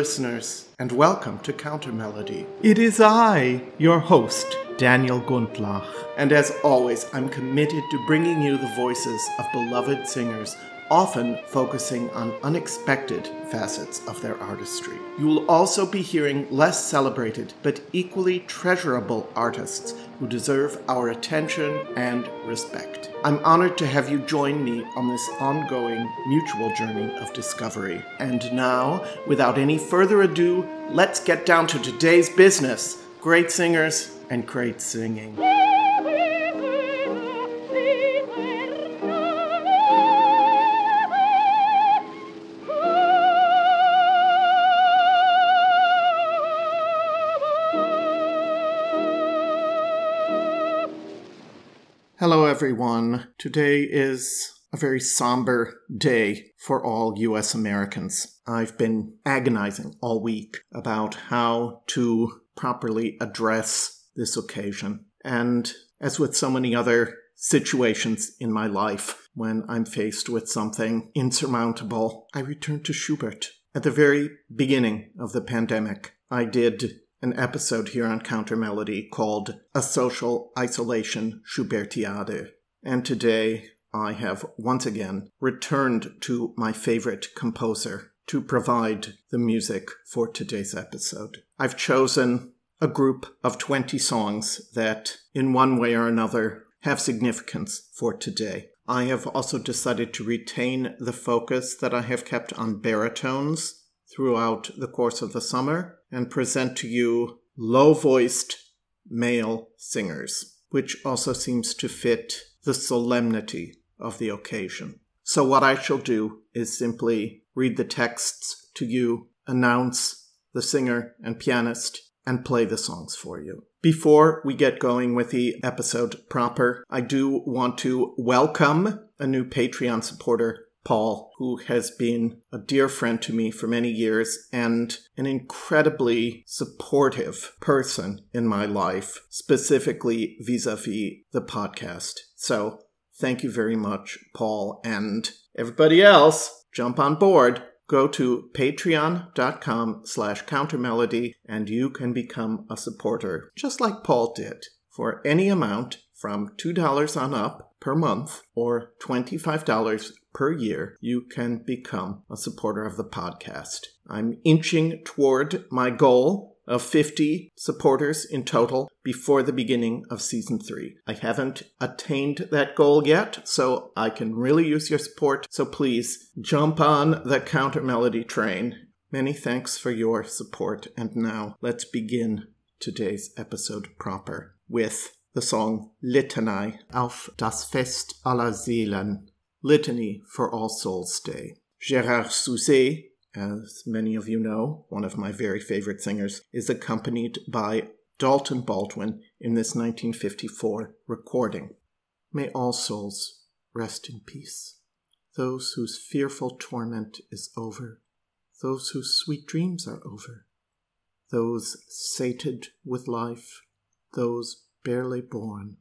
listeners, and welcome to Counter Melody. It is I, your host, Daniel Gundlach. And as always, I'm committed to bringing you the voices of beloved singers, often focusing on unexpected facets of their artistry. You will also be hearing less celebrated but equally treasurable artists who deserve our attention and respect. I'm honored to have you join me on this ongoing mutual journey of discovery. And now, without any further ado, let's get down to today's business great singers and great singing. Everyone. Today is a very somber day for all US Americans. I've been agonizing all week about how to properly address this occasion. And as with so many other situations in my life, when I'm faced with something insurmountable, I return to Schubert. At the very beginning of the pandemic, I did an episode here on Counter Melody called A Social Isolation Schubertiade. And today I have once again returned to my favorite composer to provide the music for today's episode. I've chosen a group of 20 songs that, in one way or another, have significance for today. I have also decided to retain the focus that I have kept on baritones throughout the course of the summer and present to you low voiced male singers, which also seems to fit the solemnity of the occasion. So, what I shall do is simply read the texts to you, announce the singer and pianist, and play the songs for you. Before we get going with the episode proper, I do want to welcome a new Patreon supporter Paul, who has been a dear friend to me for many years and an incredibly supportive person in my life, specifically vis a vis the podcast. So thank you very much, Paul, and everybody else. Jump on board. Go to patreon.com slash countermelody and you can become a supporter, just like Paul did, for any amount from $2 on up per month or $25 per year, you can become a supporter of the podcast. I'm inching toward my goal of 50 supporters in total before the beginning of season three. I haven't attained that goal yet, so I can really use your support. So please jump on the counter melody train. Many thanks for your support. And now let's begin today's episode proper with the song Litanei auf das Fest aller Seelen Litany for All Souls Day. Gérard Souzay, as many of you know, one of my very favorite singers, is accompanied by Dalton Baldwin in this 1954 recording. May all souls rest in peace. Those whose fearful torment is over, those whose sweet dreams are over, those sated with life, those barely born,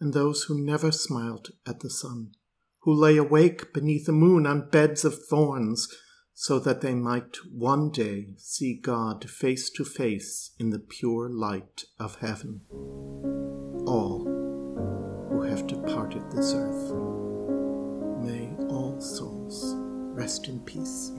and those who never smiled at the sun who lay awake beneath the moon on beds of thorns, so that they might one day see God face to face in the pure light of heaven. All who have departed this earth, may all souls rest in peace.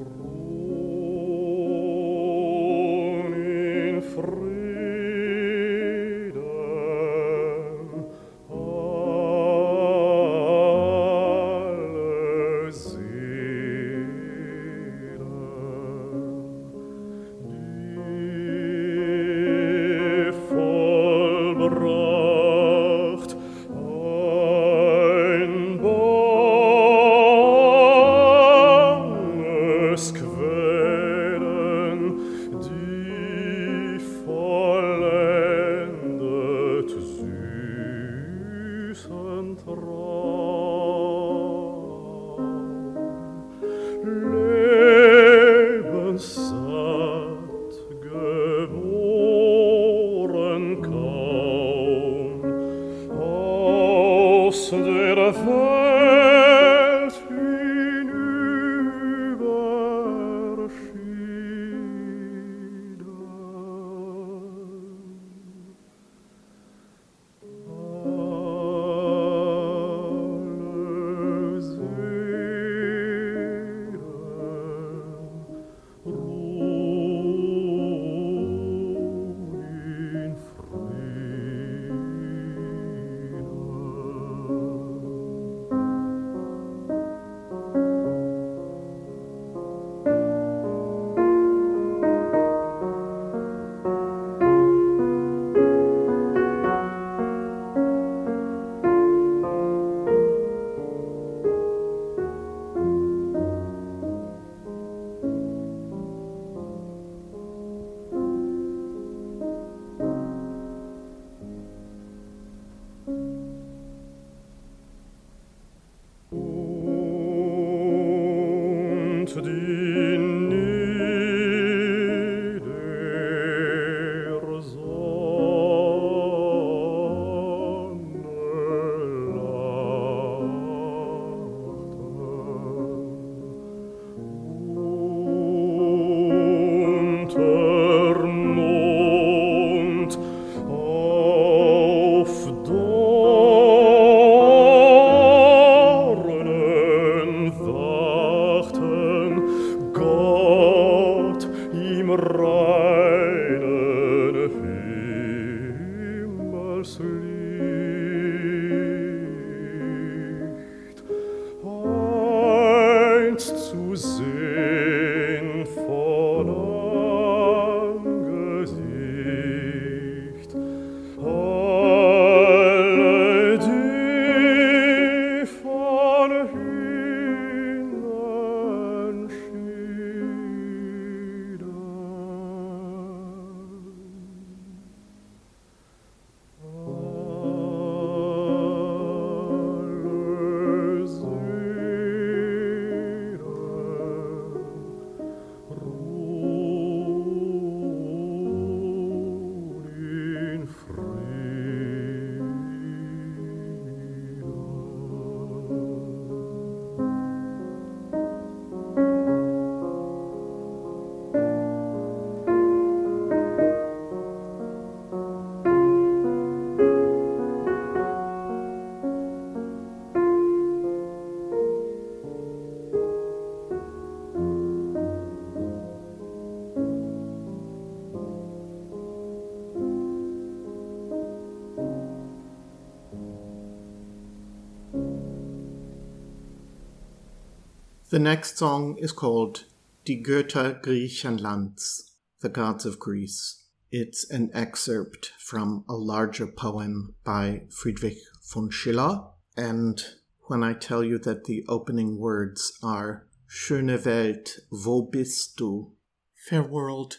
The next song is called Die Götter Griechenlands, The Gods of Greece. It's an excerpt from a larger poem by Friedrich von Schiller. And when I tell you that the opening words are Schöne Welt, wo bist du? Fair world,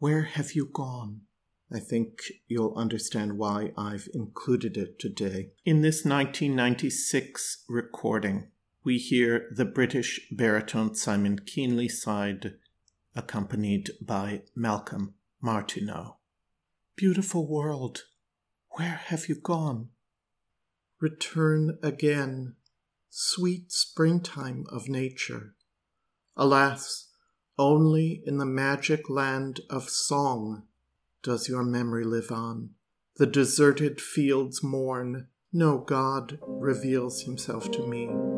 where have you gone? I think you'll understand why I've included it today. In this 1996 recording, we hear the British baritone Simon Keenlyside, accompanied by Malcolm Martineau. Beautiful world, where have you gone? Return again, sweet springtime of nature. Alas, only in the magic land of song does your memory live on. The deserted fields mourn, no God reveals himself to me.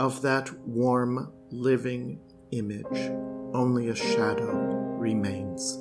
Of that warm, living image, only a shadow remains.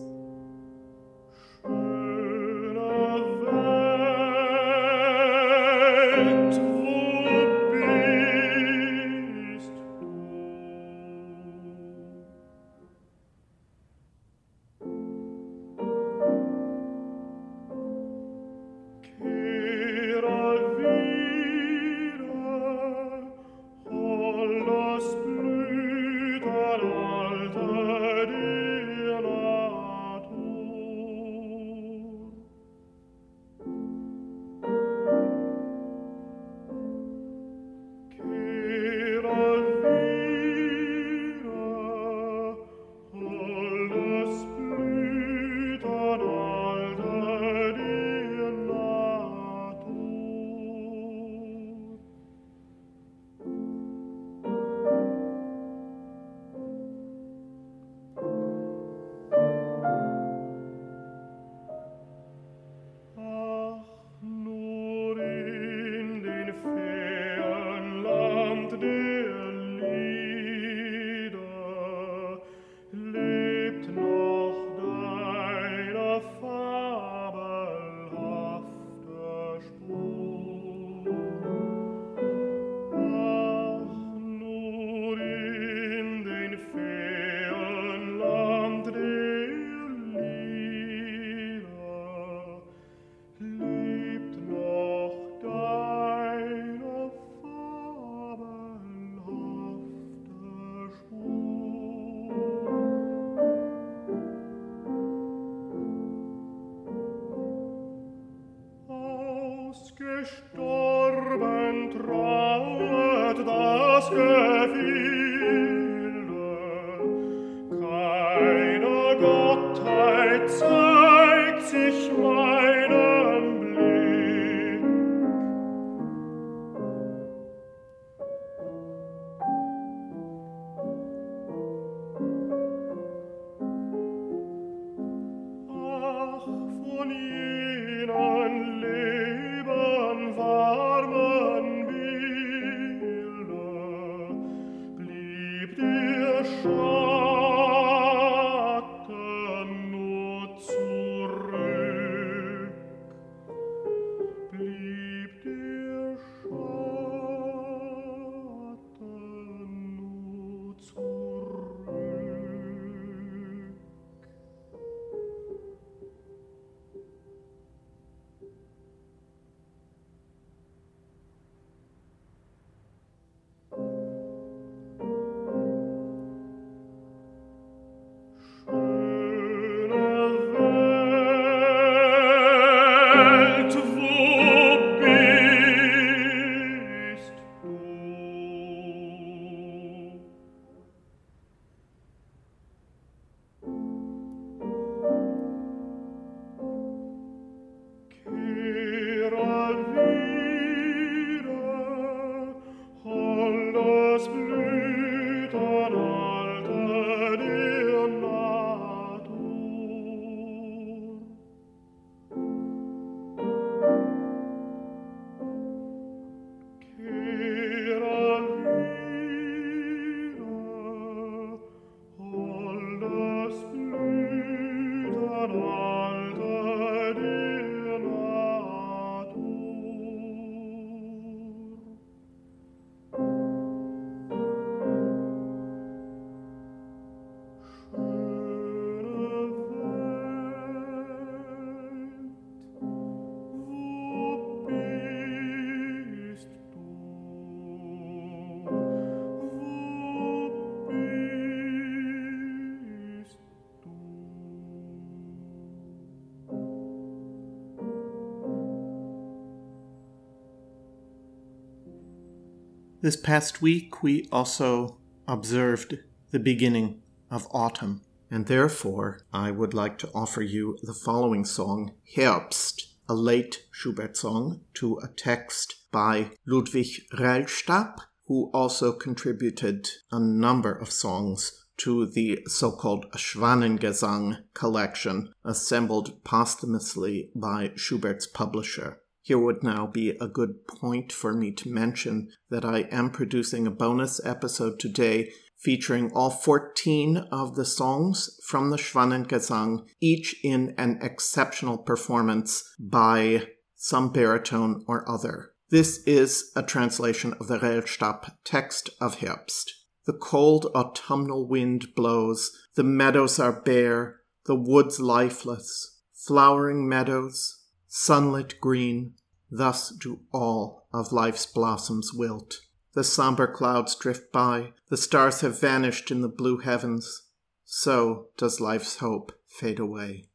This past week, we also observed the beginning of autumn, and therefore I would like to offer you the following song, Herbst, a late Schubert song to a text by Ludwig Rellstab, who also contributed a number of songs to the so called Schwanengesang collection assembled posthumously by Schubert's publisher. Here would now be a good point for me to mention that I am producing a bonus episode today featuring all 14 of the songs from the Schwanengesang, each in an exceptional performance by some baritone or other. This is a translation of the Rellstab text of Herbst. The cold autumnal wind blows, the meadows are bare, the woods lifeless, flowering meadows, sunlit green, thus do all of life's blossoms wilt. The somber clouds drift by, the stars have vanished in the blue heavens. So does life's hope fade away.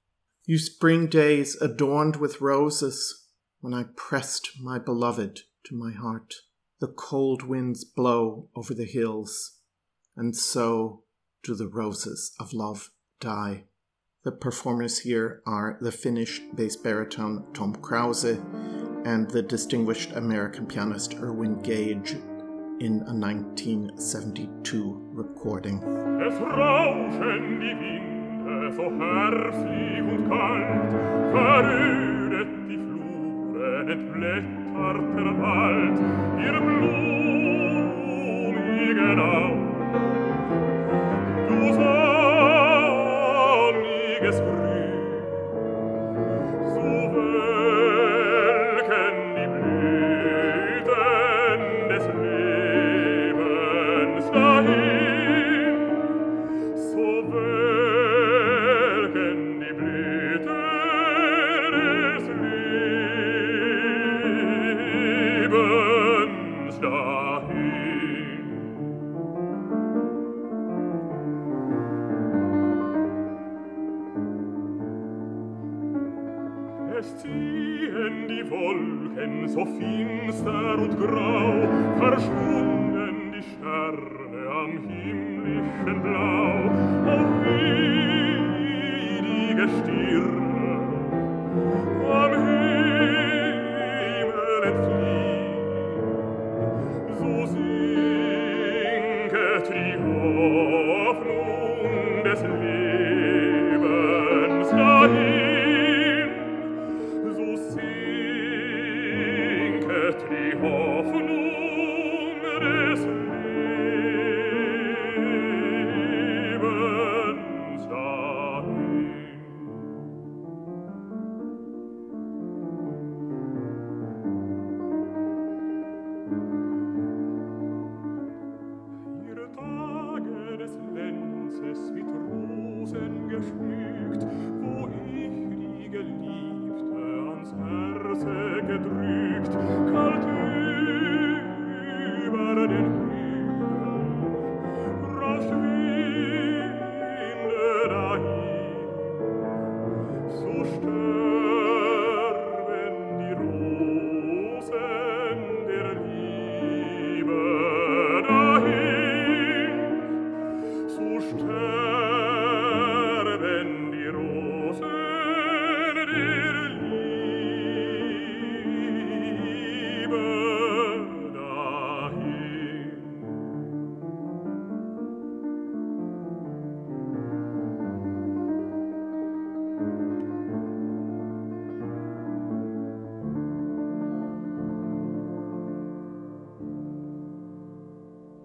You spring days adorned with roses, when I pressed my beloved to my heart, the cold winds blow over the hills, and so do the roses of love die. The performers here are the Finnish bass baritone Tom Krause and the distinguished American pianist Irwin Gage in a 1972 recording.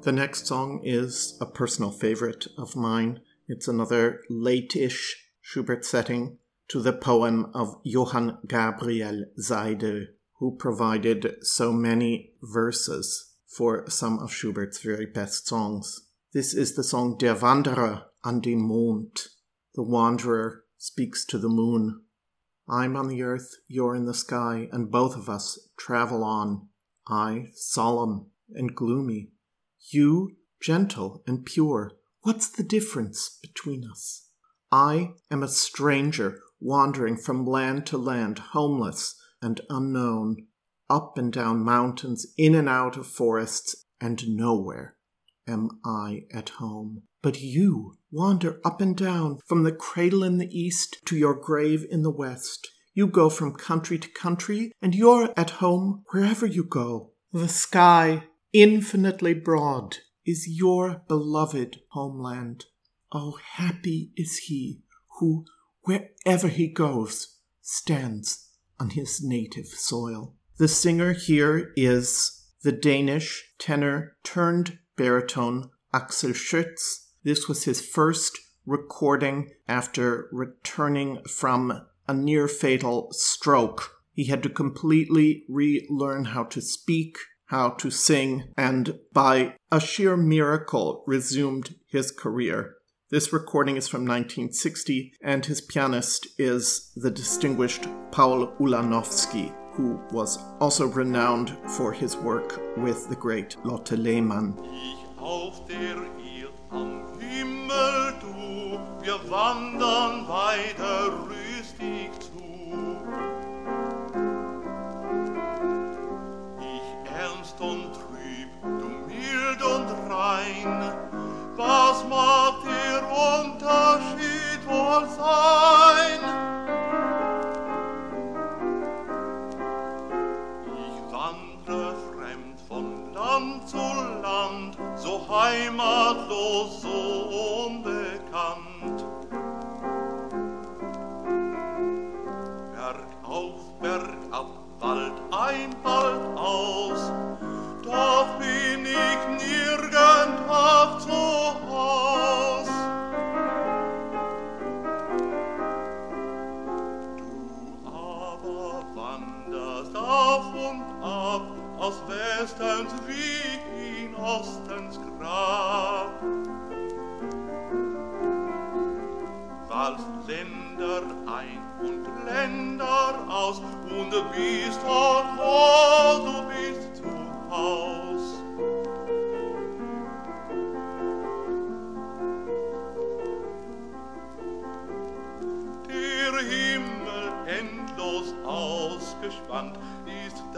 The next song is a personal favorite of mine. It's another late-ish Schubert setting to the poem of Johann Gabriel Seidel, who provided so many verses for some of Schubert's very best songs. This is the song Der Wanderer an dem Mond. The wanderer speaks to the moon. I'm on the earth, you're in the sky, and both of us travel on. I, solemn and gloomy, you, gentle and pure, what's the difference between us? I am a stranger wandering from land to land, homeless and unknown, up and down mountains, in and out of forests, and nowhere am I at home. But you wander up and down from the cradle in the east to your grave in the west. You go from country to country, and you're at home wherever you go. The sky infinitely broad is your beloved homeland. Oh, happy is he who, wherever he goes, stands on his native soil. The singer here is the Danish tenor turned baritone Aksel Schiøtz. This was his first recording after returning from a near fatal stroke. He had to completely relearn how to speak, how to sing, and by a sheer miracle resumed his career. This recording is from 1960, and his pianist is the distinguished Paul Ulanowsky, who was also renowned for his work with the great Lotte Lehmann. wir wandern weiter rüstig rein. Was mag der Unterschied wohl sein? Ich wandre fremd von Land zu Land, so heimatlos, so unbekannt. Berg auf, Berg ein, Wald aus, doch bin du bist dort, wo du bist zu Haus.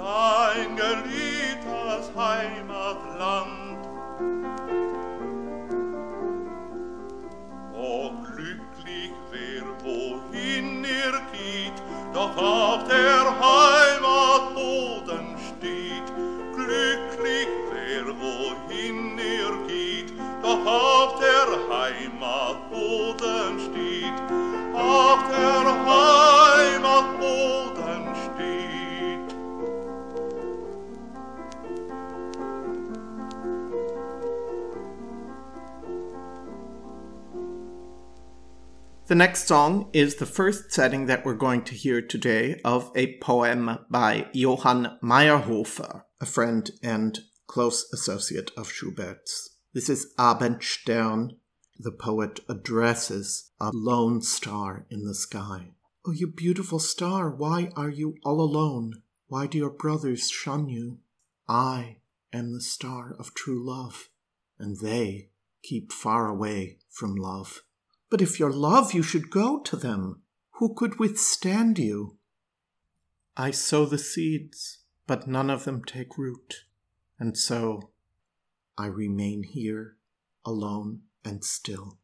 Dein geliebtes Heimatland. Oh, glücklich wer wohin er geht, doch auf der Heimatboden steht. Glücklich wer wohin er geht, doch auf der Heimatboden steht. Auf der Heimatboden The next song is the first setting that we're going to hear today of a poem by Johann Mayrhofer, a friend and close associate of Schubert's. This is Abendstern, the poet addresses a lone star in the sky. Oh, you beautiful star, why are you all alone? Why do your brothers shun you? I am the star of true love, and they keep far away from love. But if your love, you should go to them. Who could withstand you? I sow the seeds, but none of them take root, and so I remain here alone and still.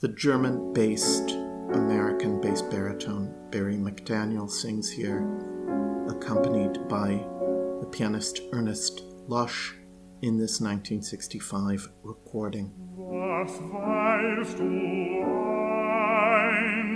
The German based, American based baritone Barry McDaniel sings here, accompanied by the pianist Ernest Lush in this 1965 recording.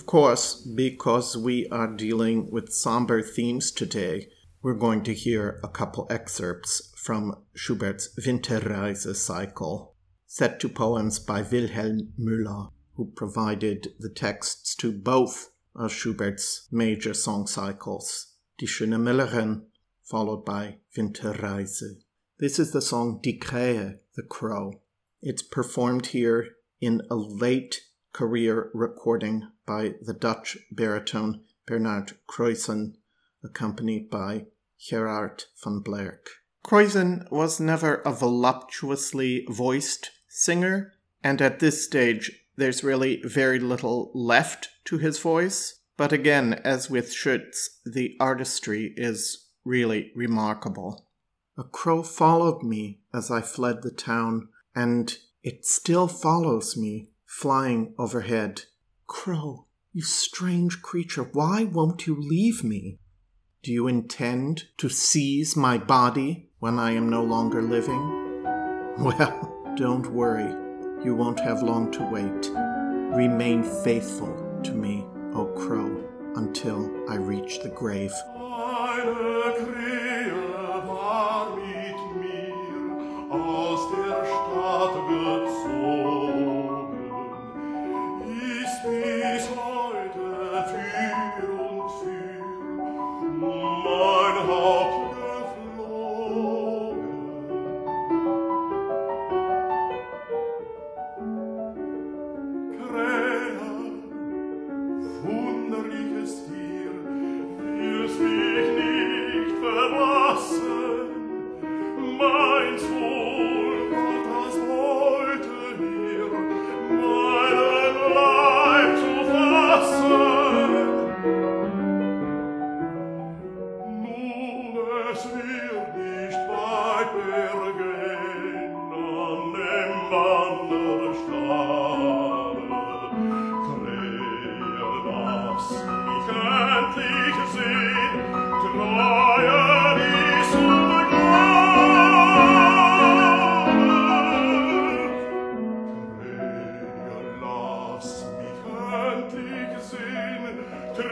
Of course, because we are dealing with somber themes today, we're going to hear a couple excerpts from Schubert's Winterreise cycle, set to poems by Wilhelm Müller, who provided the texts to both of Schubert's major song cycles, Die schöne Müllerin, followed by Winterreise. This is the song Die Krähe, the crow. It's performed here in a late career recording by the Dutch baritone Bernard Kruysen, accompanied by Gerard van Blerk. Kruysen was never a voluptuously voiced singer, and at this stage there's really very little left to his voice. But again, as with Schiøtz, the artistry is really remarkable. A crow followed me as I fled the town, and it still follows me flying overhead. Crow, you strange creature, why won't you leave me? Do you intend to seize my body when I am no longer living? Well, don't worry. You won't have long to wait. Remain faithful to me, O crow, until I reach the grave. Oh. The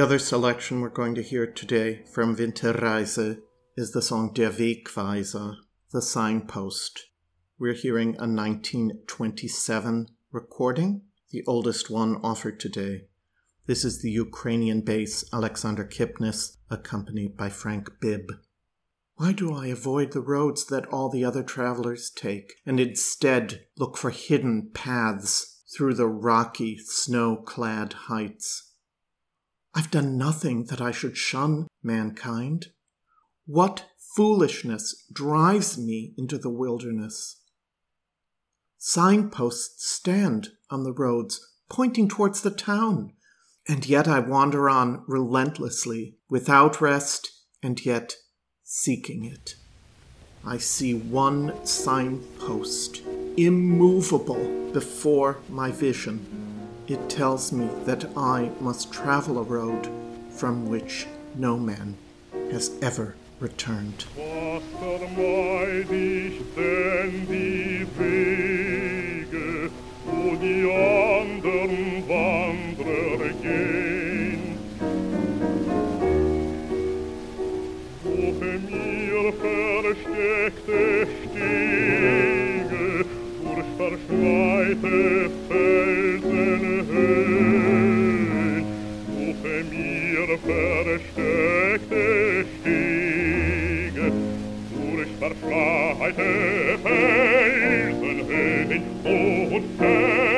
other selection we're going to hear today from Winterreise is the song Der Wegweiser, the signpost. We're hearing a 1927 recording, the oldest one offered today. This is the Ukrainian bass Alexander Kipnis, accompanied by Frank Bibb. Why do I avoid the roads that all the other travelers take, and instead look for hidden paths through the rocky, snow clad heights? I've done nothing that I should shun mankind. What foolishness drives me into the wilderness? Signposts stand on the roads, pointing towards the town, and yet I wander on relentlessly, without rest, and yet seeking it. I see one signpost, immovable before my vision it tells me that I must travel a road from which no man has ever returned. die andern Wanderer gehn. Suche mir versteckte Stiege durch verschneite Felsenhöhen. Suche mir versteckte Stiege durch verschneite Felsenhöhen. Oh, und Felsenhöhen.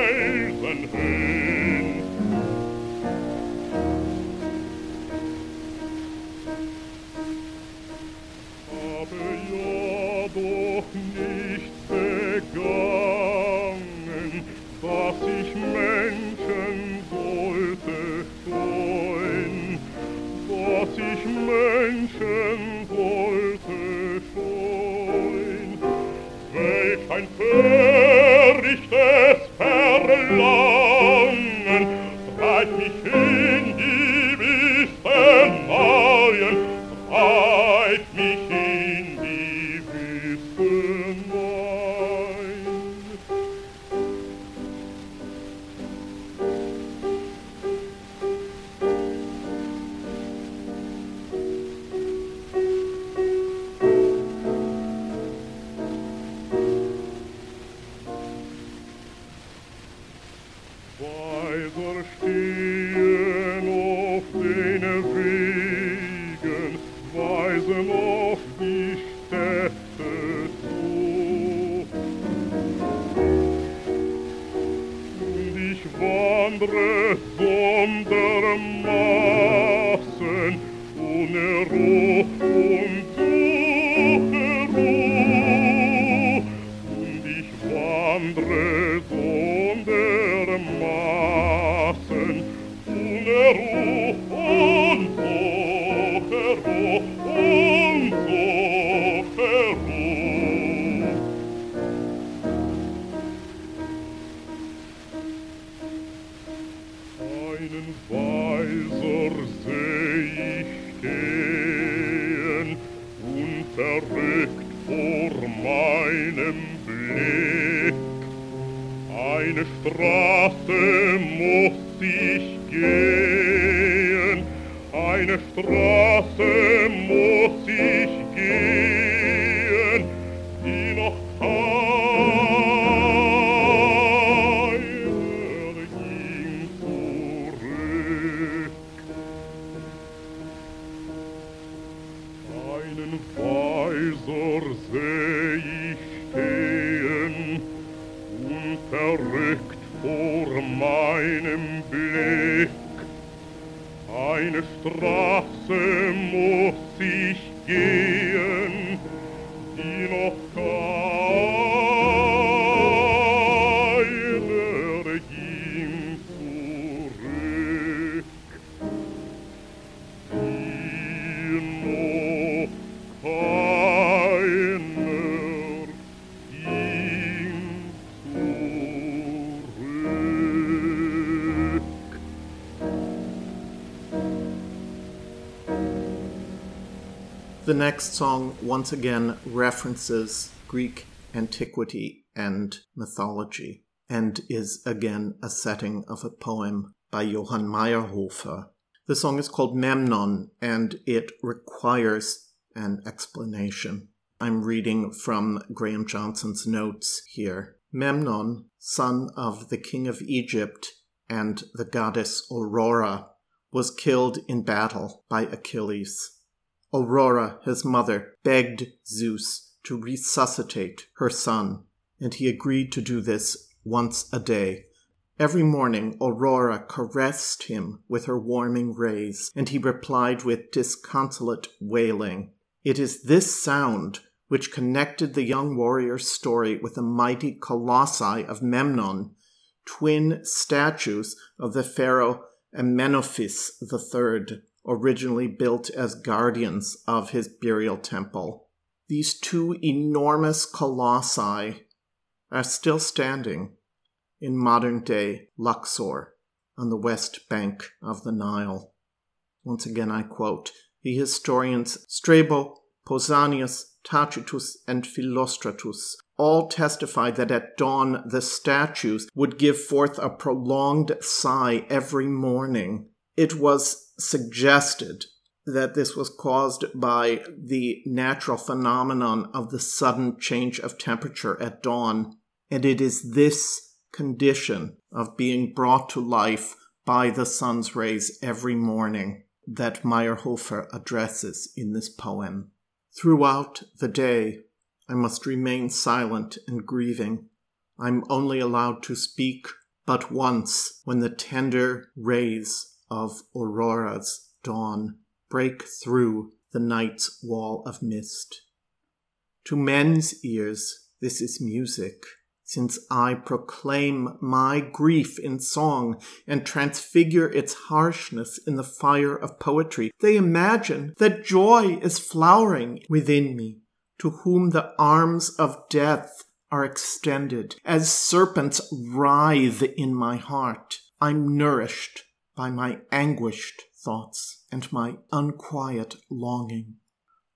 doch nicht begangen, was ich Menschen wollte scheuen, was ich Menschen wollte scheuen. Welch ein Fehler! Straße muss ich gehen, eine Straße next song once again references Greek antiquity and mythology and is again a setting of a poem by Johann Mayrhofer. The song is called Memnon and it requires an explanation. I'm reading from Graham Johnson's notes here. Memnon, son of the king of Egypt and the goddess Aurora, was killed in battle by Achilles. Aurora, his mother, begged Zeus to resuscitate her son, and he agreed to do this once a day. Every morning, Aurora caressed him with her warming rays, and he replied with disconsolate wailing. It is this sound which connected the young warrior's story with the mighty colossi of Memnon, twin statues of the pharaoh Amenophis III, originally built as guardians of his burial temple. These two enormous colossi are still standing in modern day Luxor on the west bank of the Nile. Once again, I quote the historians Strabo, Pausanias, Tacitus, and Philostratus all testify that at dawn the statues would give forth a prolonged sigh every morning. It was suggested that this was caused by the natural phenomenon of the sudden change of temperature at dawn. And it is this condition of being brought to life by the sun's rays every morning that Mayrhofer addresses in this poem. Throughout the day, I must remain silent and grieving. I'm only allowed to speak but once when the tender rays of Aurora's dawn break through the night's wall of mist. To men's ears, this is music since I proclaim my grief in song and transfigure its harshness in the fire of poetry. They imagine that joy is flowering within me, to whom the arms of death are extended, as serpents writhe in my heart. I'm nourished by my anguished thoughts and my unquiet longing.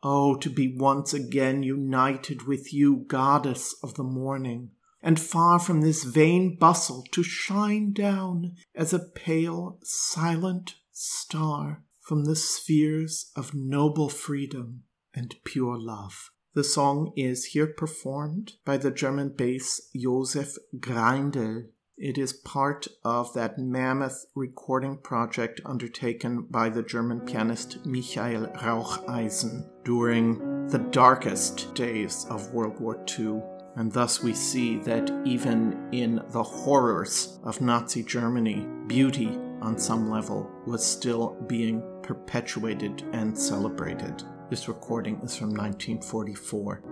Oh, to be once again united with you, goddess of the morning and far from this vain bustle to shine down as a pale, silent star from the spheres of noble freedom and pure love. The song is here performed by the German bass Josef Greindl. It is part of that mammoth recording project undertaken by the German pianist Michael Raucheisen during the darkest days of World War II. And thus we see that even in the horrors of Nazi Germany, beauty on some level was still being perpetuated and celebrated. This recording is from 1944.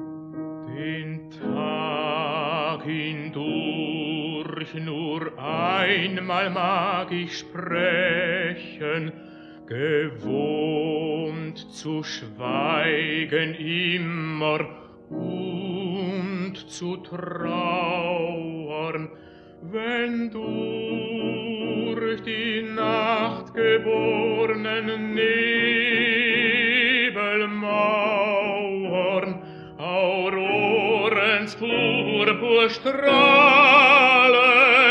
Hindurch nur einmal mag ich sprechen, gewohnt zu schweigen immer und zu trauern, wenn durch die Nacht gebornen Nebelmauern Aurorens Purpurstrahlen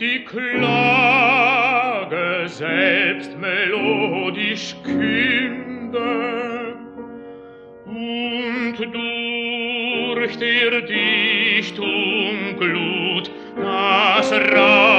die Klage selbst melodisch künde. Und durch der Dichtung Glut das Rad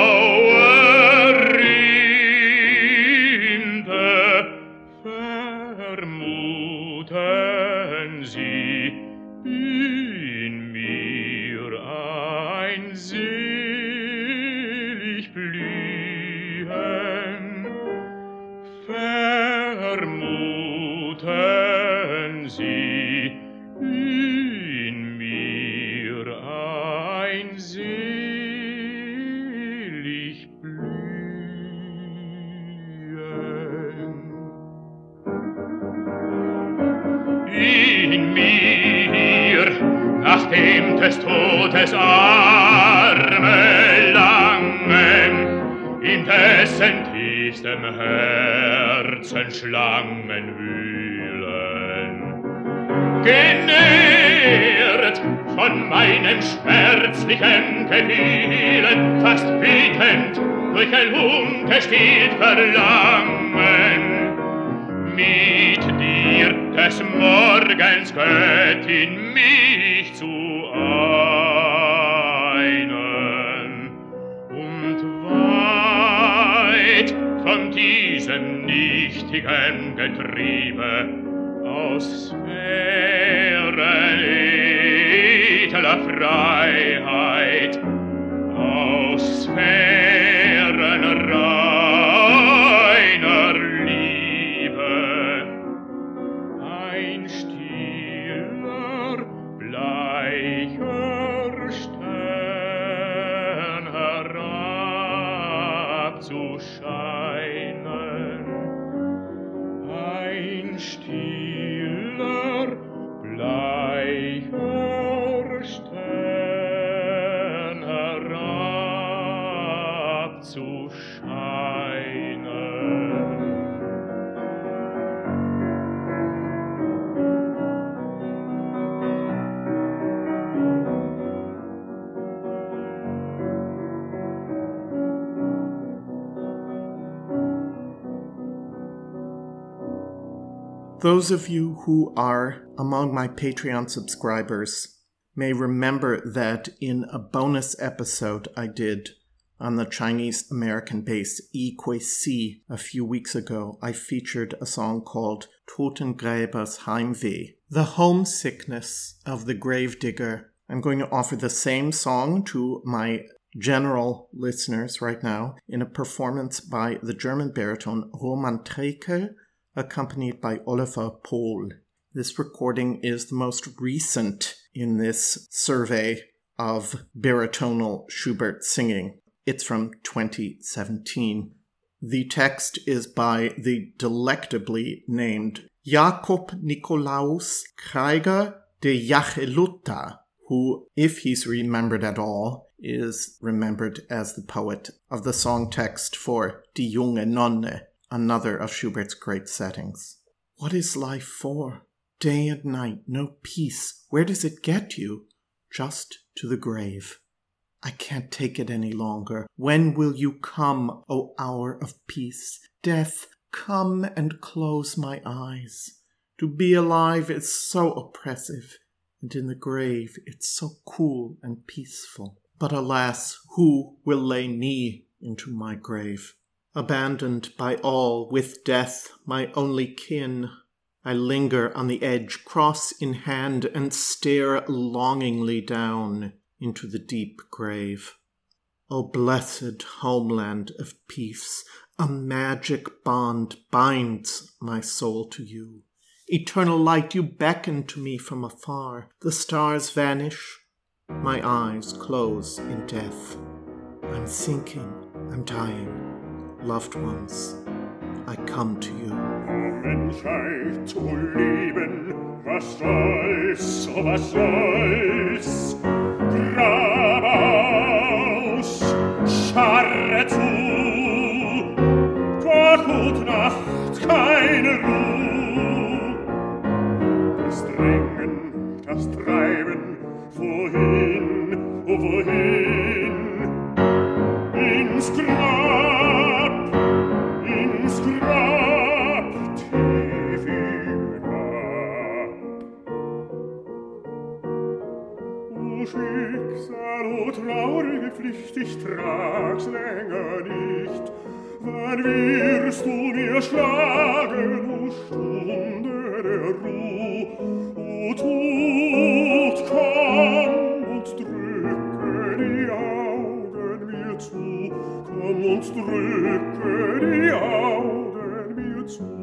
in mir, nach dem des Todes Arme langen, in dessen tiefstem Herzen Schlangen wühlen. Genährt von meinem schmerzlichen Gefühlen, fast bittend durch ein ungestilt Verlangen, mit dir des Morgens Göttin mich zu einen und weit von diesem nichtigen Getriebe aus Sphären edler Freiheit Those of you who are among my Patreon subscribers may remember that in a bonus episode I did on the Chinese American bass EQC a few weeks ago, I featured a song called Totengräbers Heimweh, the homesickness of the gravedigger. I'm going to offer the same song to my general listeners right now in a performance by the German baritone Roman Trekel accompanied by Oliver Pohl. This recording is the most recent in this survey of baritonal Schubert singing. It's from 2017. The text is by the delectably named Jakob Nikolaus Craigher de Jachelutta, who, if he's remembered at all, is remembered as the poet of the song text for Die junge Nonne, another of Schubert's great settings. What is life for? Day and night, no peace. Where does it get you? Just to the grave. I can't take it any longer. When will you come, O hour of peace? Death, come and close my eyes. To be alive is so oppressive, and in the grave it's so cool and peaceful. But alas, who will lay me into my grave? Abandoned by all, with death my only kin, I linger on the edge, cross in hand, and stare longingly down into the deep grave. O blessed homeland of peace, a magic bond binds my soul to you. Eternal light, you beckon to me from afar. The stars vanish, my eyes close in death. I'm sinking, I'm dying. Loved ones, I come to you. Zu leben, was oh was scharre zu, Nacht keine Ruh. Das Drängen, das Treiben, wohin, oh wohin? Ins Grab, Salo traurige Pflicht, ich trag's länger nicht. Wann wirst du mir schlagen, o Stunde der Ruh? O Tod, komm und drücke die Augen mir zu. Komm und drücke die Augen mir zu.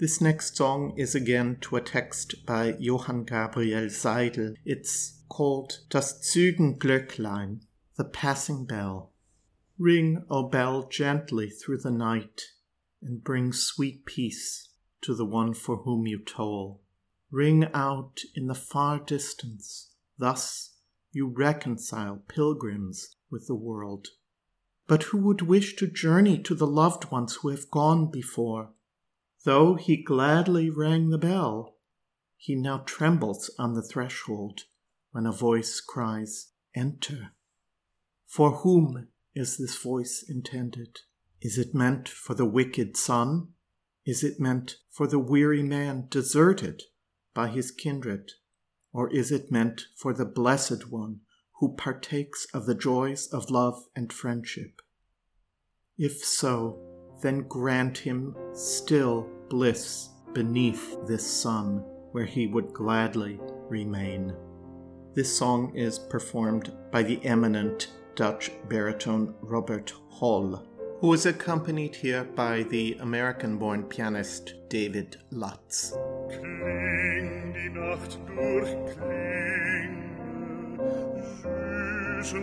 This next song is again to a text by Johann Gabriel Seidel. It's called Das Zügenglöcklein, the passing bell. Ring, O bell, gently through the night, and bring sweet peace to the one for whom you toll. Ring out in the far distance, thus you reconcile pilgrims with the world. But who would wish to journey to the loved ones who have gone before? Though he gladly rang the bell, he now trembles on the threshold when a voice cries, Enter. For whom is this voice intended? Is it meant for the wicked son? Is it meant for the weary man deserted by his kindred? Or is it meant for the blessed one who partakes of the joys of love and friendship? If so, then grant him still bliss beneath this sun, where he would gladly remain. This song is performed by the eminent Dutch baritone Robert Holl, who is accompanied here by the American born pianist David Lutz. Kling die Nacht durch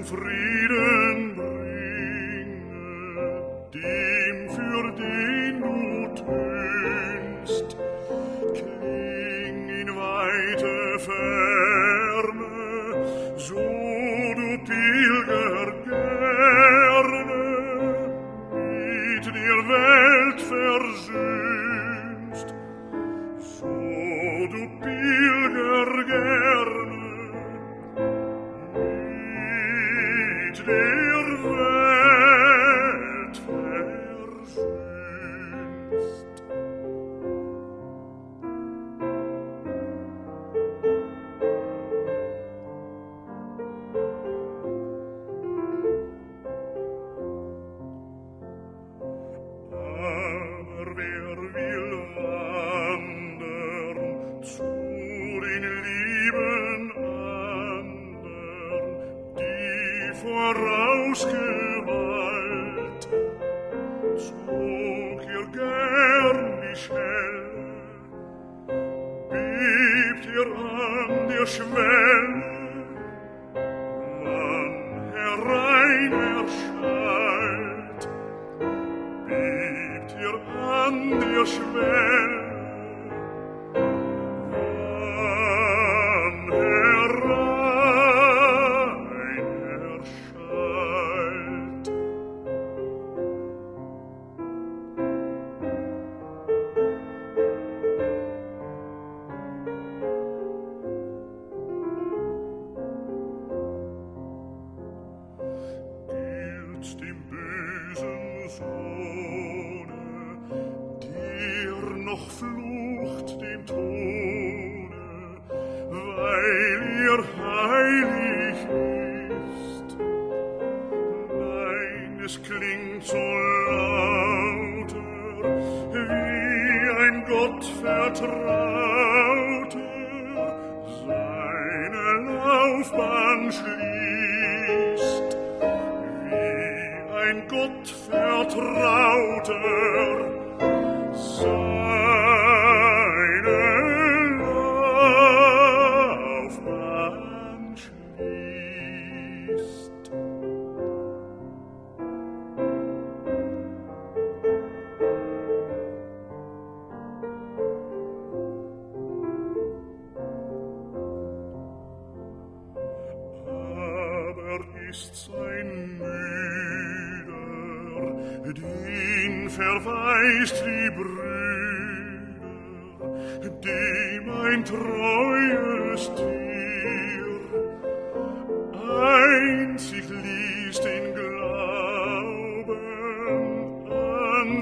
Frieden bring. für den du tönst, kling in weite Ferne, so du Pilger gerne mit der Welt versöhnst, so du Pilger gerne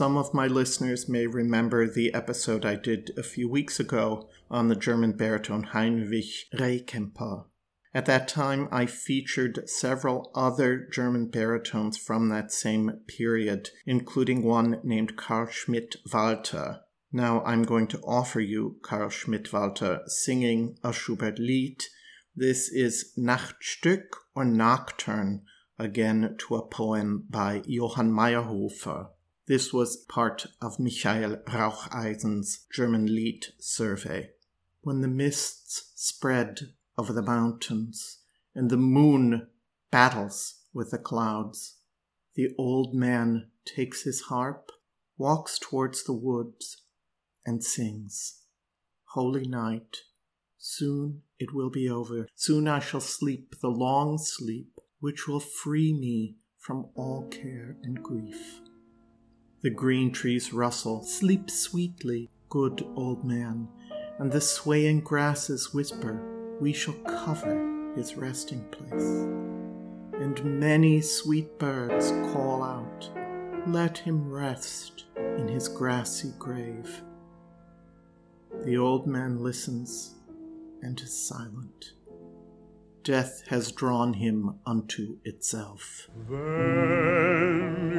Some of my listeners may remember the episode I did a few weeks ago on the German baritone Heinrich Rehkemper. At that time, I featured several other German baritones from that same period, including one named Karl Schmidt Walter. Now I'm going to offer you Karl Schmitt-Walter singing a Schubert Lied. This is Nachtstück or Nocturne, again to a poem by Johann Mayrhofer. This was part of Michael Raucheisen's German Lied survey. When the mists spread over the mountains and the moon battles with the clouds, the old man takes his harp, walks towards the woods, and sings. Holy night, soon it will be over. Soon I shall sleep the long sleep which will free me from all care and grief. The green trees rustle, sleep sweetly, good old man, and the swaying grasses whisper, We shall cover his resting place. And many sweet birds call out, Let him rest in his grassy grave. The old man listens and is silent. Death has drawn him unto itself. Wenn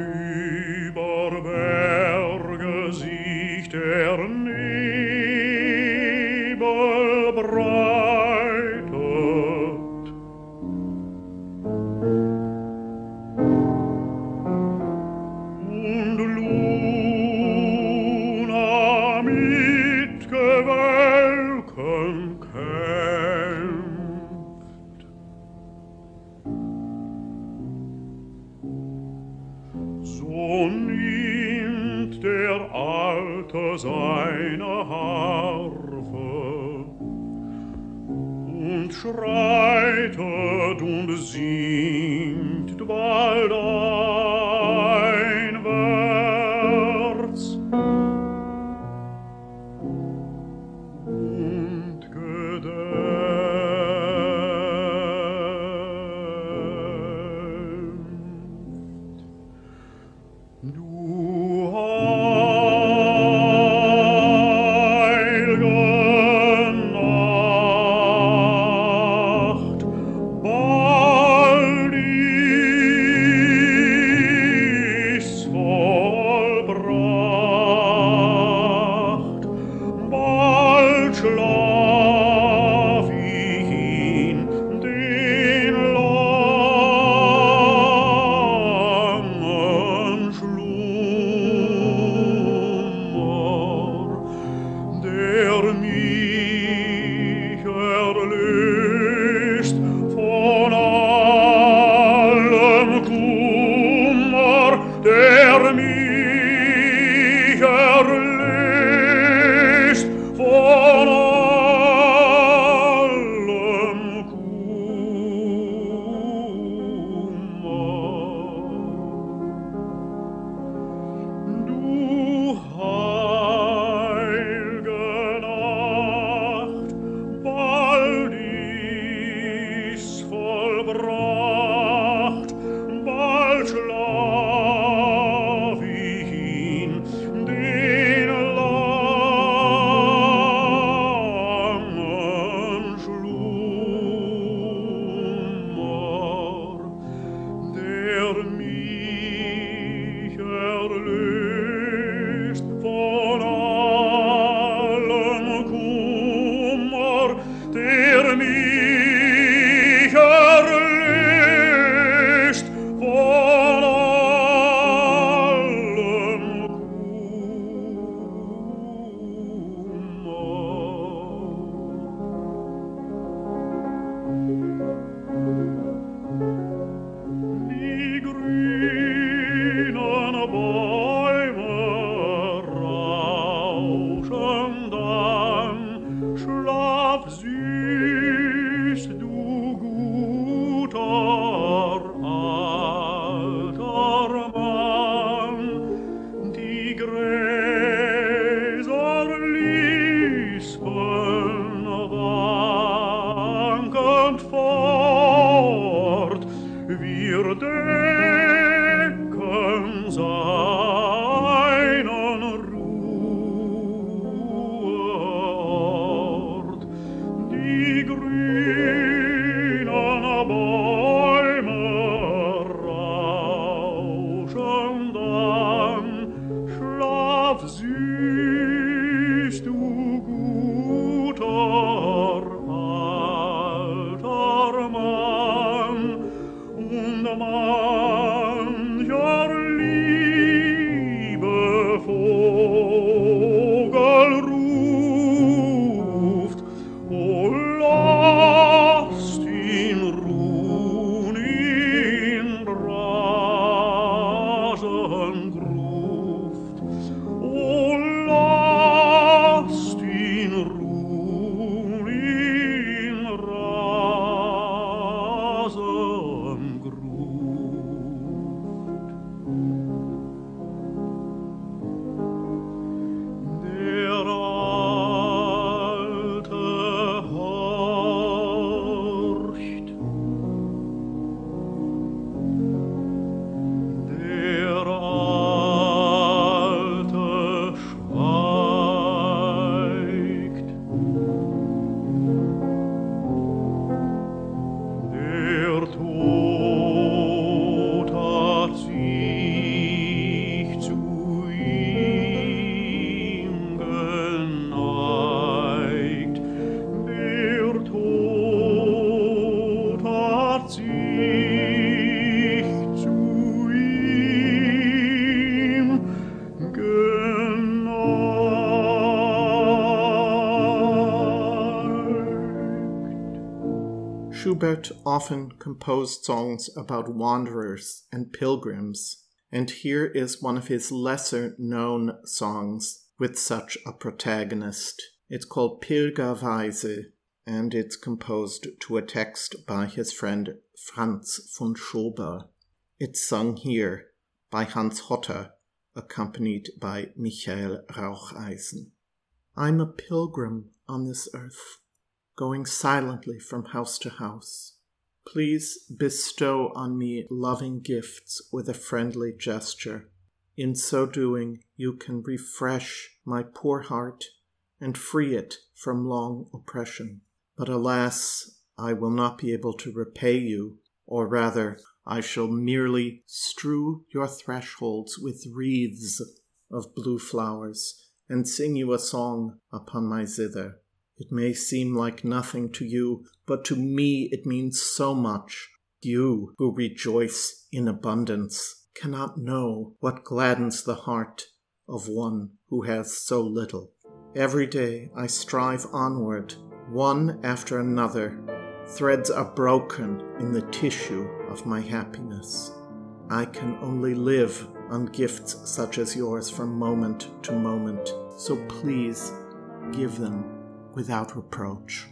composed songs about wanderers and pilgrims, and here is one of his lesser known songs with such a protagonist. It's called Pilgerweise, and it's composed to a text by his friend Franz von Schober. It's sung here by Hans Hotter, accompanied by Michael Raucheisen. I'm a pilgrim on this earth, going silently from house to house. Please bestow on me loving gifts with a friendly gesture. In so doing, you can refresh my poor heart and free it from long oppression. But alas, I will not be able to repay you, or rather, I shall merely strew your thresholds with wreaths of blue flowers and sing you a song upon my zither. It may seem like nothing to you, but to me it means so much. You, who rejoice in abundance, cannot know what gladdens the heart of one who has so little. Every day I strive onward, one after another. Threads are broken in the tissue of my happiness. I can only live on gifts such as yours from moment to moment, so please give them without reproach.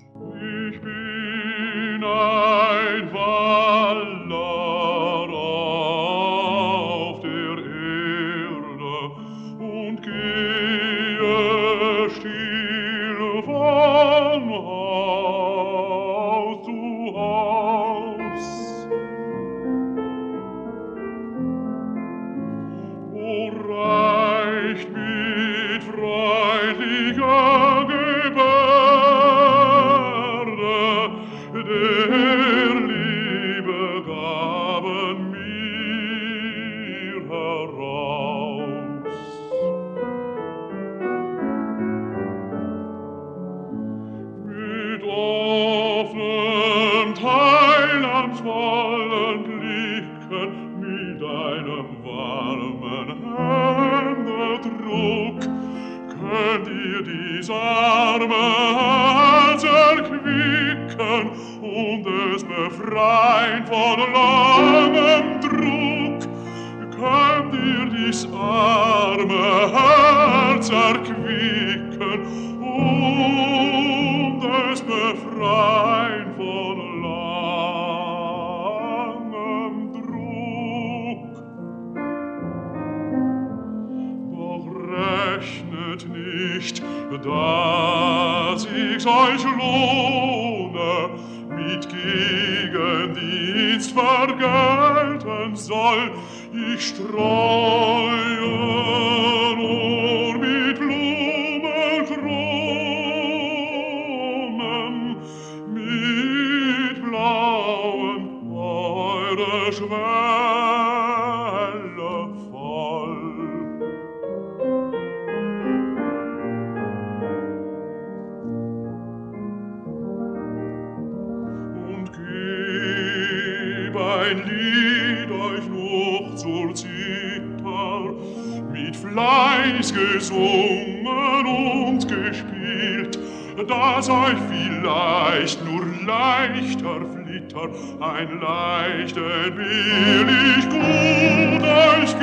Dass euch vielleicht nur leichter Flitter ein leichten billig gut euch.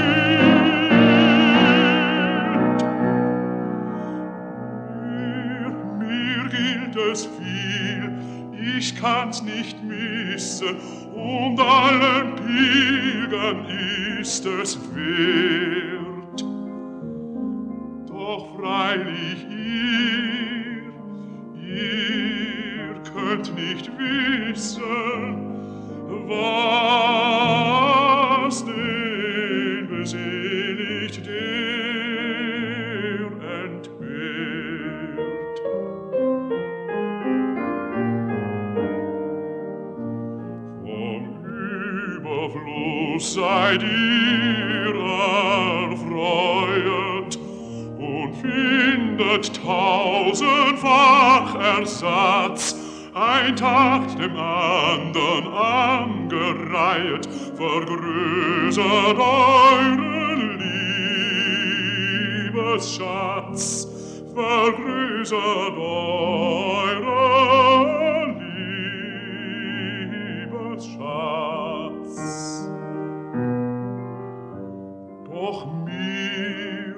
Mir, mir gilt es viel, ich kann's nicht missen, und allen Pilgern ist es wert. Doch freilich könnt nicht wissen, was den beseligt, der entbehrt. Vom Überfluss seid ihr ein Tag dem anderen angereiht, vergrößert euren Liebesschatz, vergrößert euren Liebesschatz. Doch mir,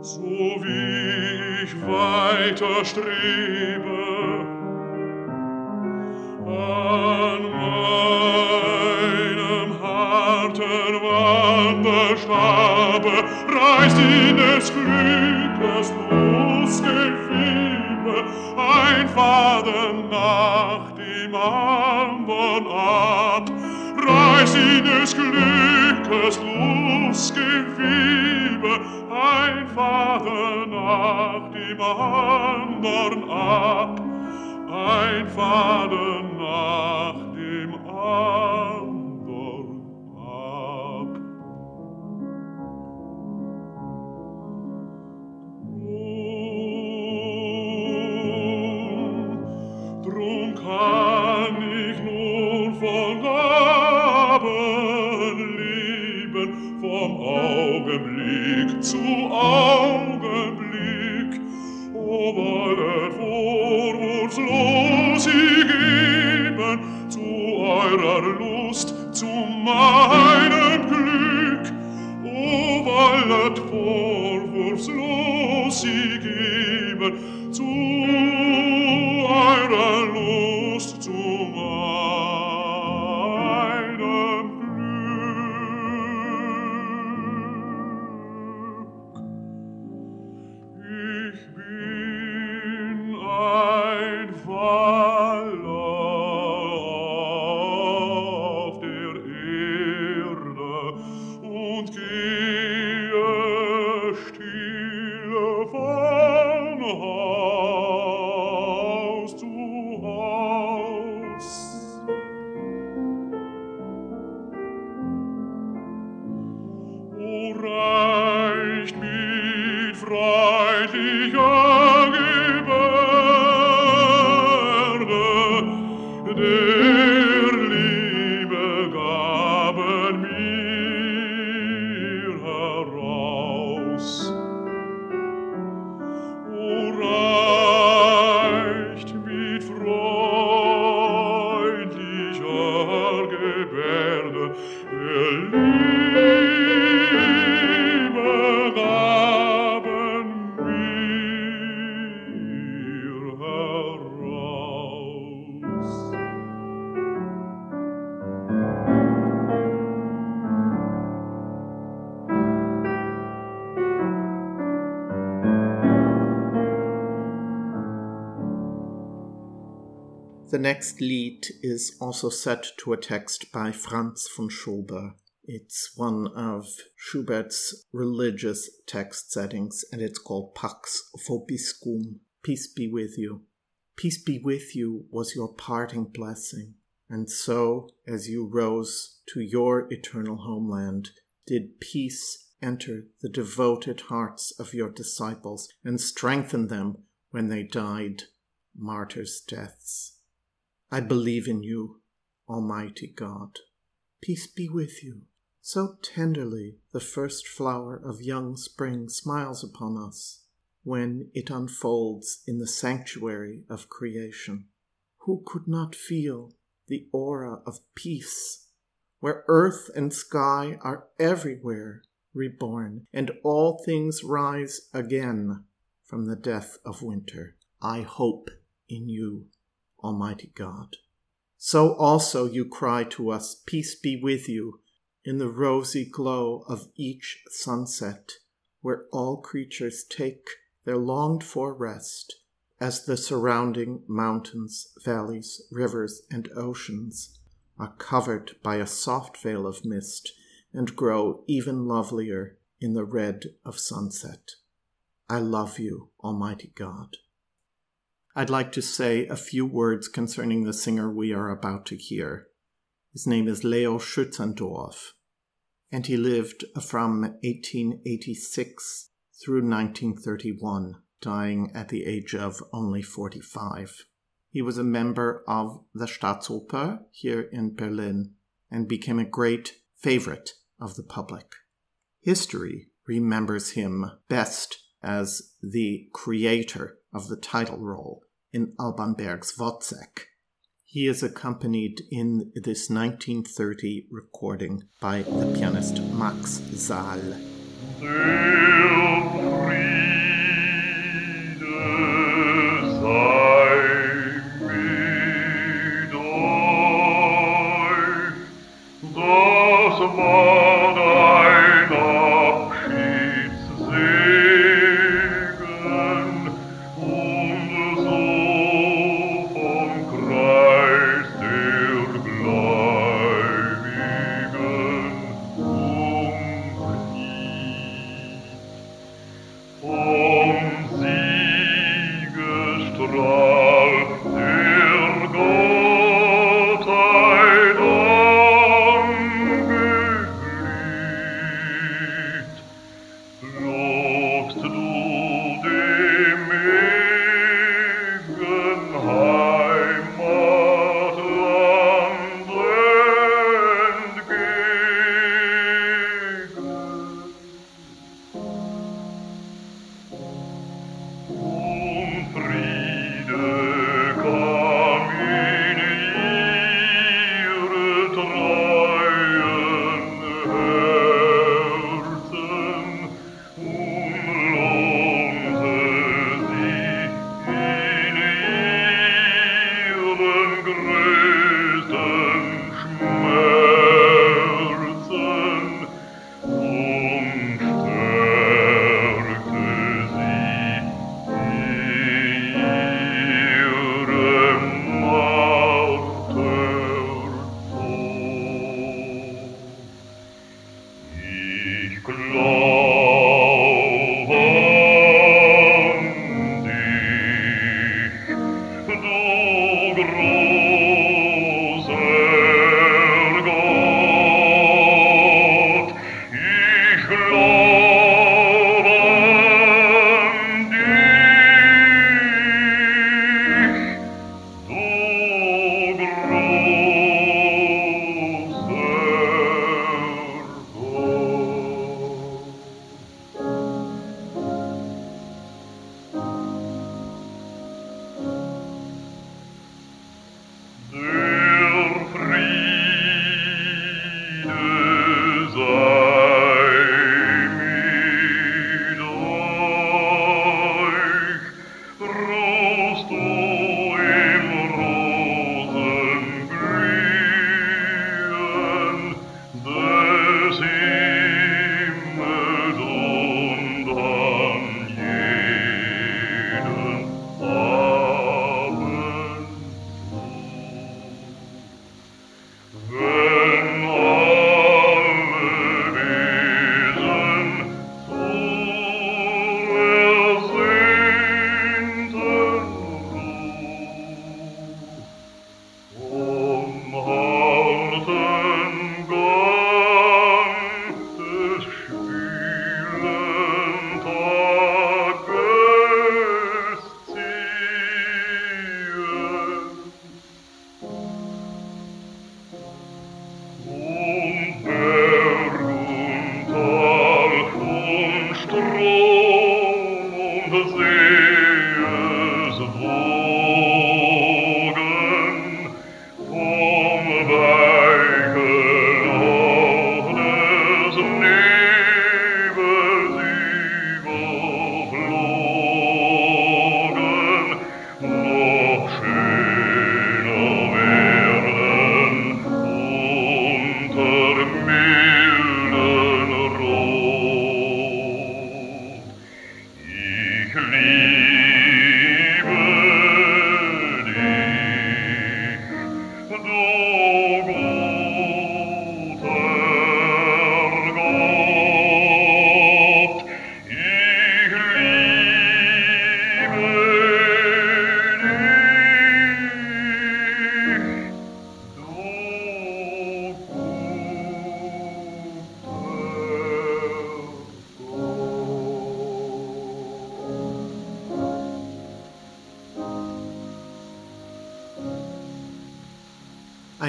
so wie ich weiter strebe, Geist in des Glückes Brustgefiebe, ein Faden nach dem anderen ab. Reiß in des Glückes Brustgefiebe, ein Faden nach dem anderen ab. Ein Vater, next lied is also set to a text by Franz von Schober. It's one of Schubert's religious text settings, and it's called Pax Vobiscum. Peace be with you. Peace be with you was your parting blessing, and so, as you rose to your eternal homeland, did peace enter the devoted hearts of your disciples and strengthen them when they died martyrs' deaths. I believe in you, Almighty God. Peace be with you. So tenderly the first flower of young spring smiles upon us when it unfolds in the sanctuary of creation. Who could not feel the aura of peace, where earth and sky are everywhere reborn, and all things rise again from the death of winter? I hope in you. Almighty God. So also you cry to us, Peace be with you, in the rosy glow of each sunset, where all creatures take their longed for rest, as the surrounding mountains, valleys, rivers, and oceans are covered by a soft veil of mist and grow even lovelier in the red of sunset. I love you, Almighty God. I'd like to say a few words concerning the singer we are about to hear. His name is Leo Schützendorf, and he lived from 1886 through 1931, dying at the age of only 45. He was a member of the Staatsoper here in Berlin and became a great favorite of the public. History remembers him best as the creator of the title role in Alban Berg's Wozzeck. He is accompanied in this 1930 recording by the pianist Max Zahl.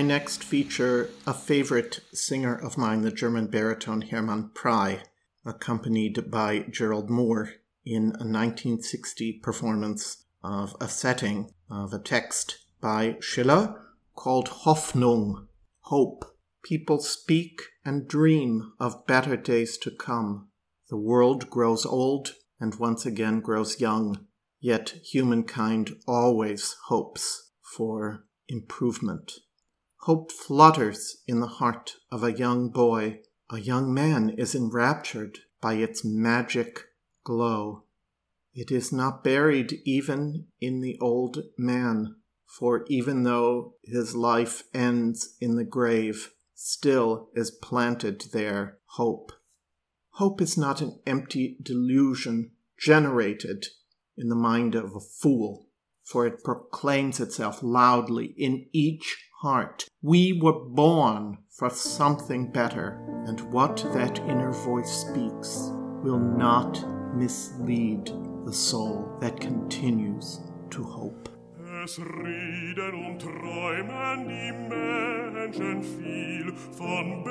Next feature a favorite singer of mine, the German baritone Hermann Prey, accompanied by Gerald Moore in a 1960 performance of a setting of a text by Schiller called Hoffnung, Hope. People speak and dream of better days to come. The world grows old and once again grows young, yet humankind always hopes for improvement. Hope flutters in the heart of a young boy. A young man is enraptured by its magic glow. It is not buried even in the old man, for even though his life ends in the grave, still is planted there hope. Hope is not an empty delusion generated in the mind of a fool, for it proclaims itself loudly in each heart. We were born for something better, and what that inner voice speaks will not mislead the soul that continues to hope. Es reden und träumen die Menschen viel von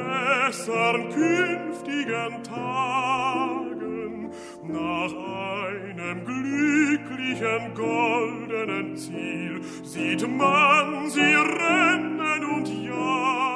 künftigen Tagen, nach einem glücklichen goldenen Ziel sieht man sie rennen und jagen.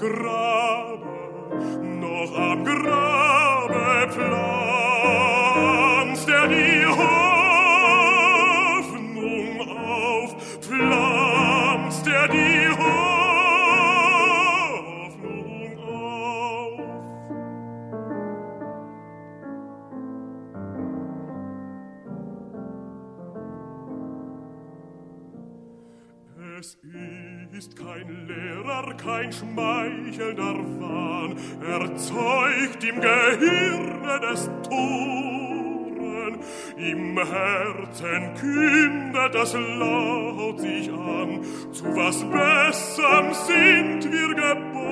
Noch Gehirne des Toren. Im Herzen kündet es laut sich an, zu was Besserem sind wir geboren.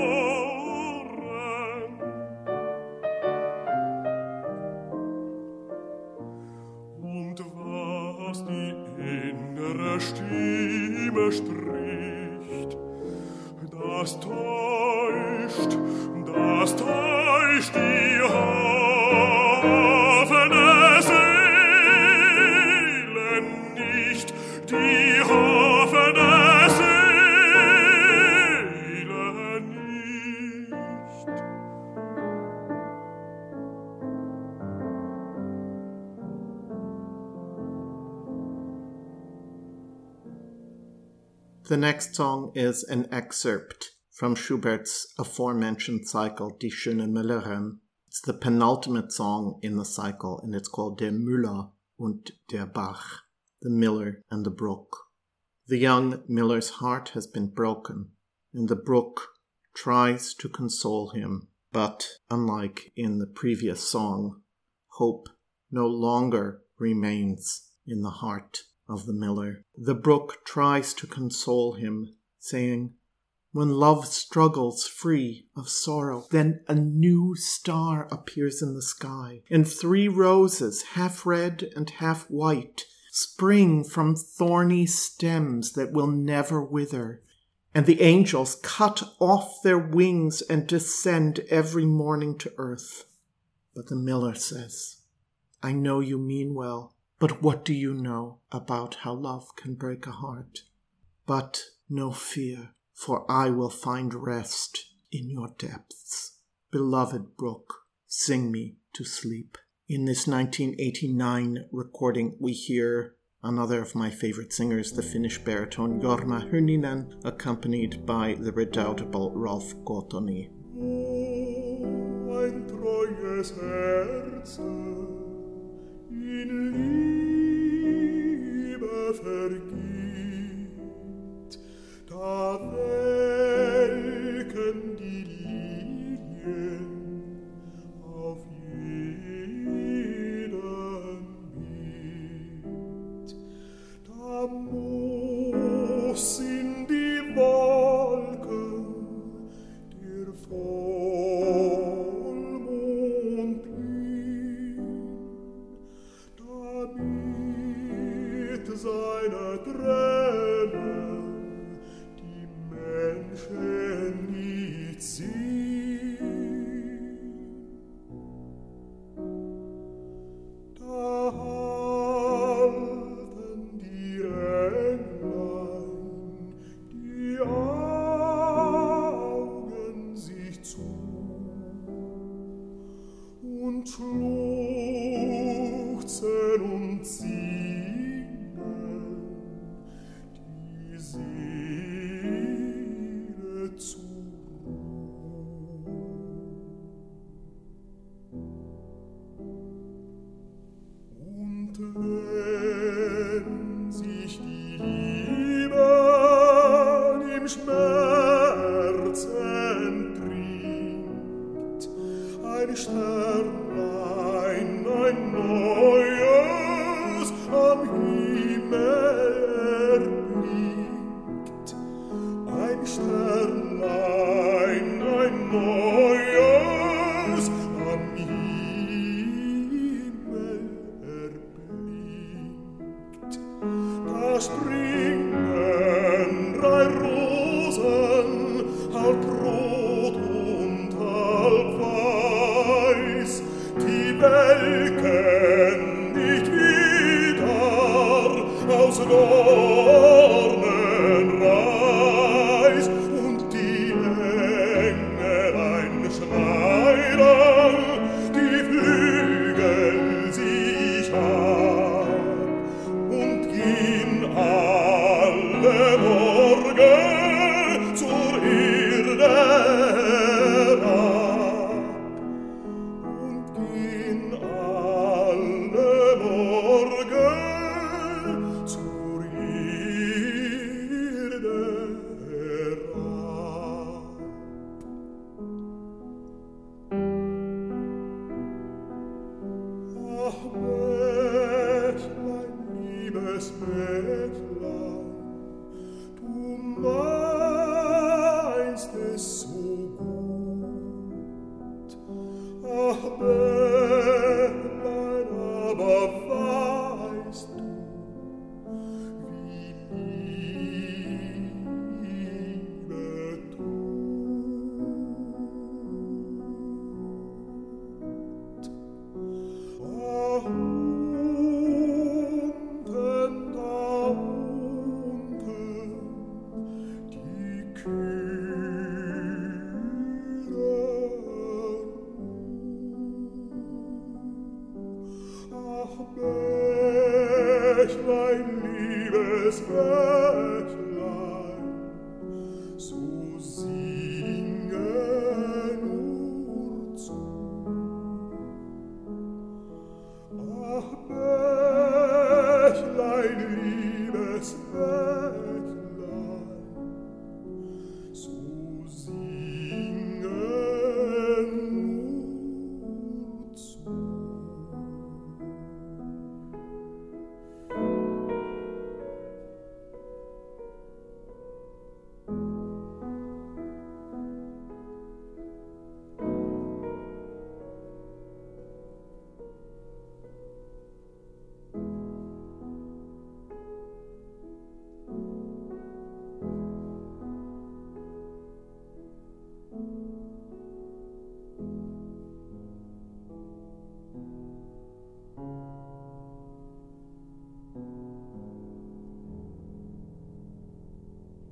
Stimme spricht, das täuscht, The next song is an excerpt from Schubert's aforementioned cycle, Die schöne Müllerin. It's the penultimate song in the cycle, and it's called Der Müller und der Bach, the miller and the brook. The young miller's heart has been broken, and the brook tries to console him, but unlike in the previous song, hope no longer remains in the heart of the miller. The brook tries to console him, saying, When love struggles free of sorrow, then a new star appears in the sky, and three roses, half red and half white, spring from thorny stems that will never wither. And the angels cut off their wings and descend every morning to earth. But the miller says, I know you mean well, but what do you know about how love can break a heart? But no fear, for I will find rest in your depths. Beloved brook, sing me to sleep. In this 1989 recording, we hear another of my favorite singers, the Finnish baritone Jorma Hynninen, accompanied by the redoubtable Ralf Gothóni. Oh, vergibt, da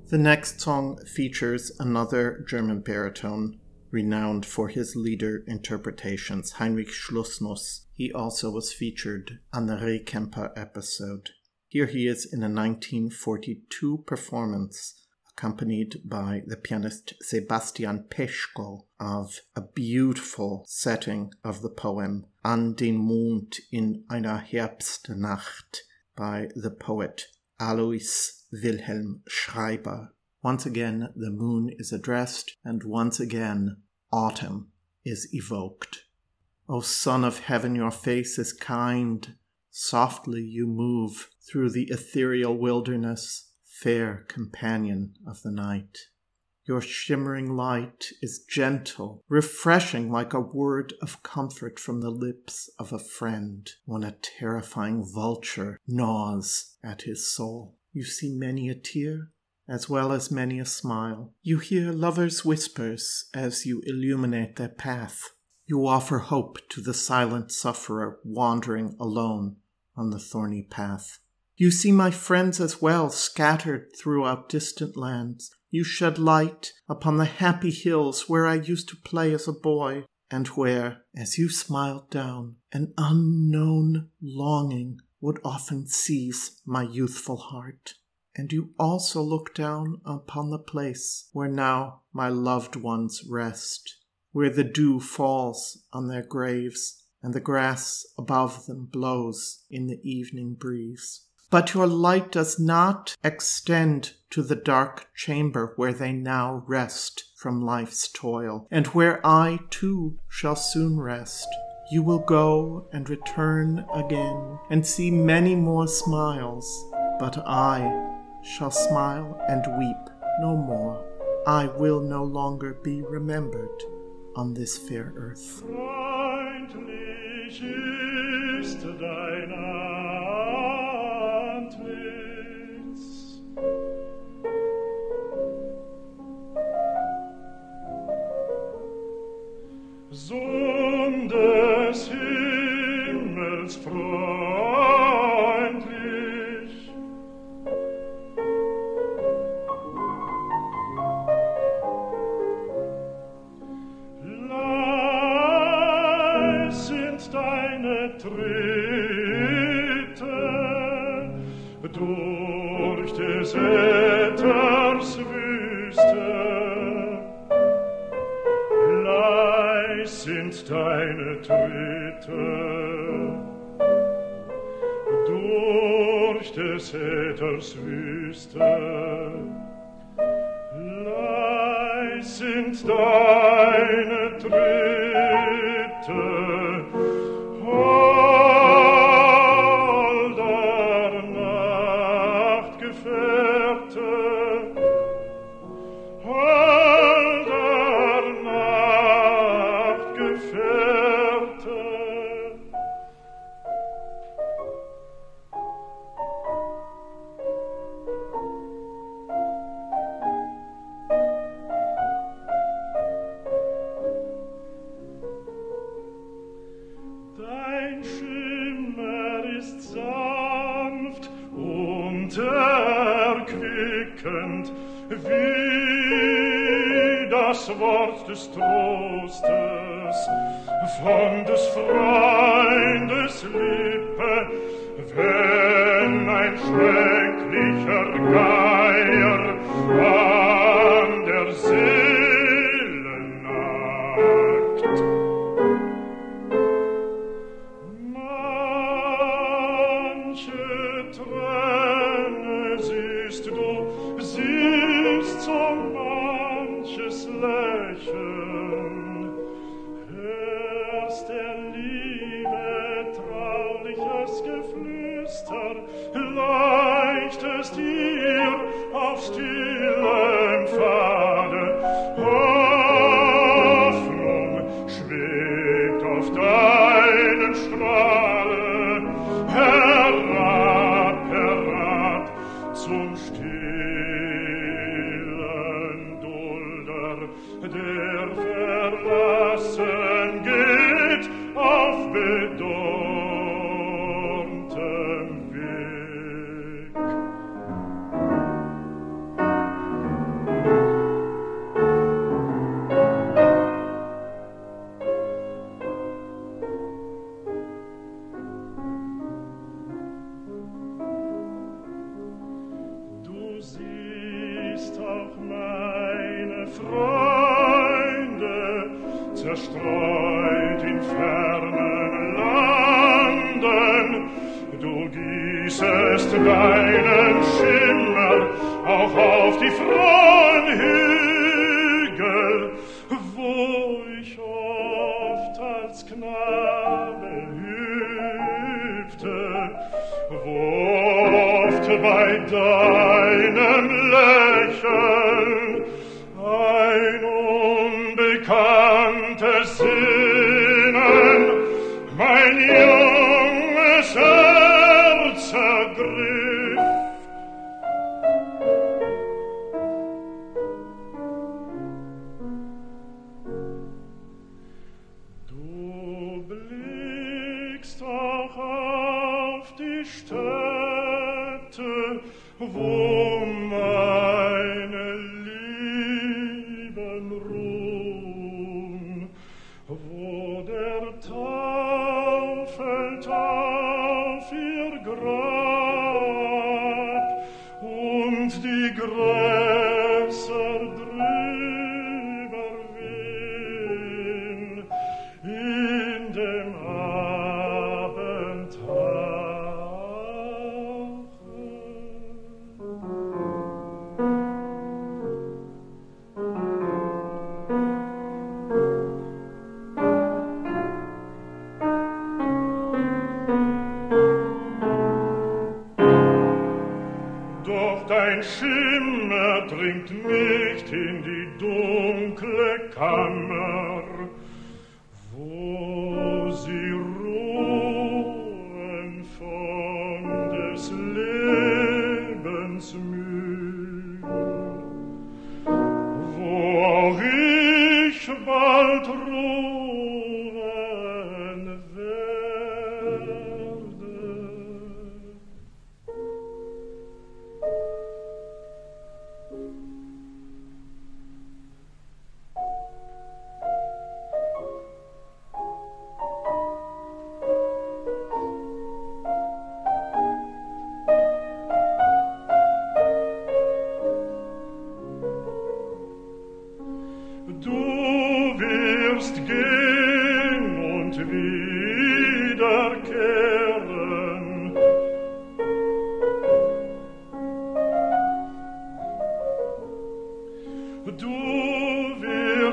The next song features another German baritone renowned for his lieder interpretations, Heinrich Schlusnus. He also was featured on the Ray episode. Here he is in a 1942 performance accompanied by the pianist Sebastian Peschko of a beautiful setting of the poem An den Mond in einer Herbstnacht by the poet Alois Wilhelm Schreiber. Once again, the moon is addressed, and once again, autumn is evoked. O Son of Heaven, your face is kind. Softly you move through the ethereal wilderness fair companion of the night. Your shimmering light is gentle, refreshing like a word of comfort from the lips of a friend when a terrifying vulture gnaws at his soul. You see many a tear, as well as many a smile. You hear lovers' whispers as you illuminate their path. You offer hope to the silent sufferer wandering alone on the thorny path. You see my friends as well scattered throughout distant lands. You shed light upon the happy hills where I used to play as a boy, and where, as you smiled down, an unknown longing would often seize my youthful heart. And you also look down upon the place where now my loved ones rest, where the dew falls on their graves, and the grass above them blows in the evening breeze. But your light does not extend to the dark chamber where they now rest from life's toil, and where I too shall soon rest. You will go and return again, and see many more smiles, but I shall smile and weep no more. I will no longer be remembered on this fair earth. Sohn des Himmels frei, jetzt deine Tritte. Durch des Äthers Wüste, leis sind deine des Trostes, von des Freundes Liebe.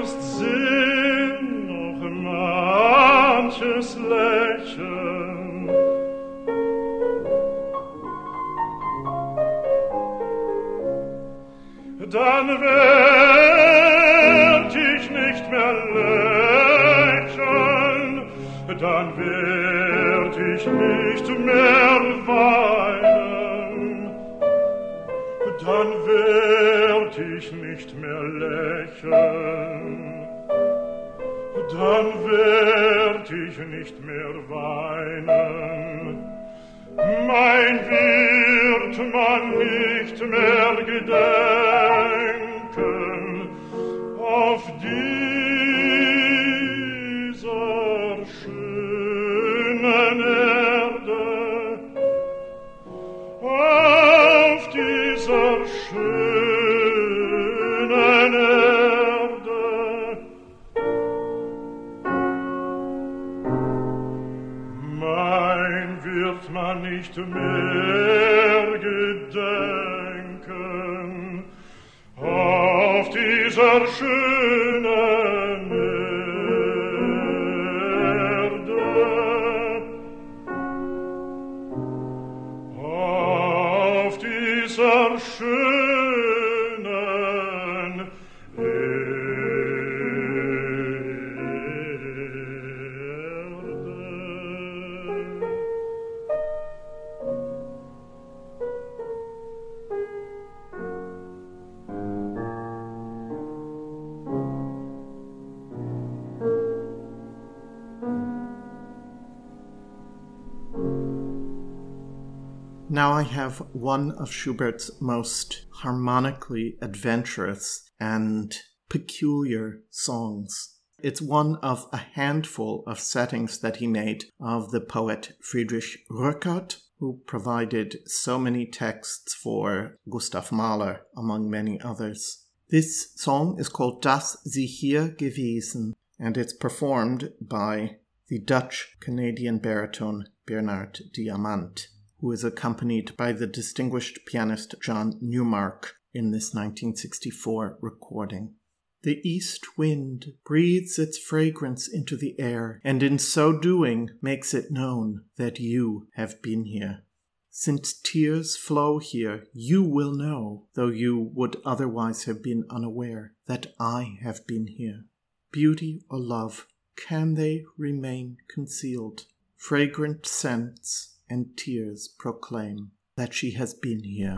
wirst Sinn, noch manches Lächeln. Dann werd ich nicht mehr lächeln, dann werd ich nicht mehr weinen, dann werd ich nicht mehr lächeln dann werd ich nicht mehr weinen. Mein wird man nicht mehr gedenken, mehr gedenken auf dieser schönen have one of Schubert's most harmonically adventurous and peculiar songs. It's one of a handful of settings that he made of the poet Friedrich Rückert, who provided so many texts for Gustav Mahler, among many others. This song is called Dass sie hier gewesen, and it's performed by the Dutch Canadian baritone Bernard Diamant, who is accompanied by the distinguished pianist John Newmark in this 1964 recording. The east wind breathes its fragrance into the air, and in so doing makes it known that you have been here. Since tears flow here, you will know, though you would otherwise have been unaware, that I have been here. Beauty or love, can they remain concealed? Fragrant scents and tears proclaim that she has been here.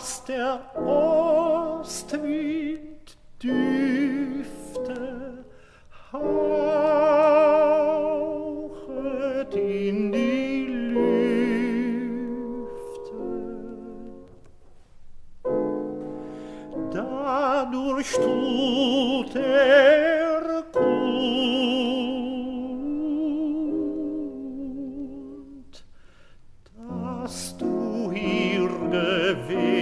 dass der Ostwind düfte, hauchet in die Lüfte. Dadurch tut gewesen,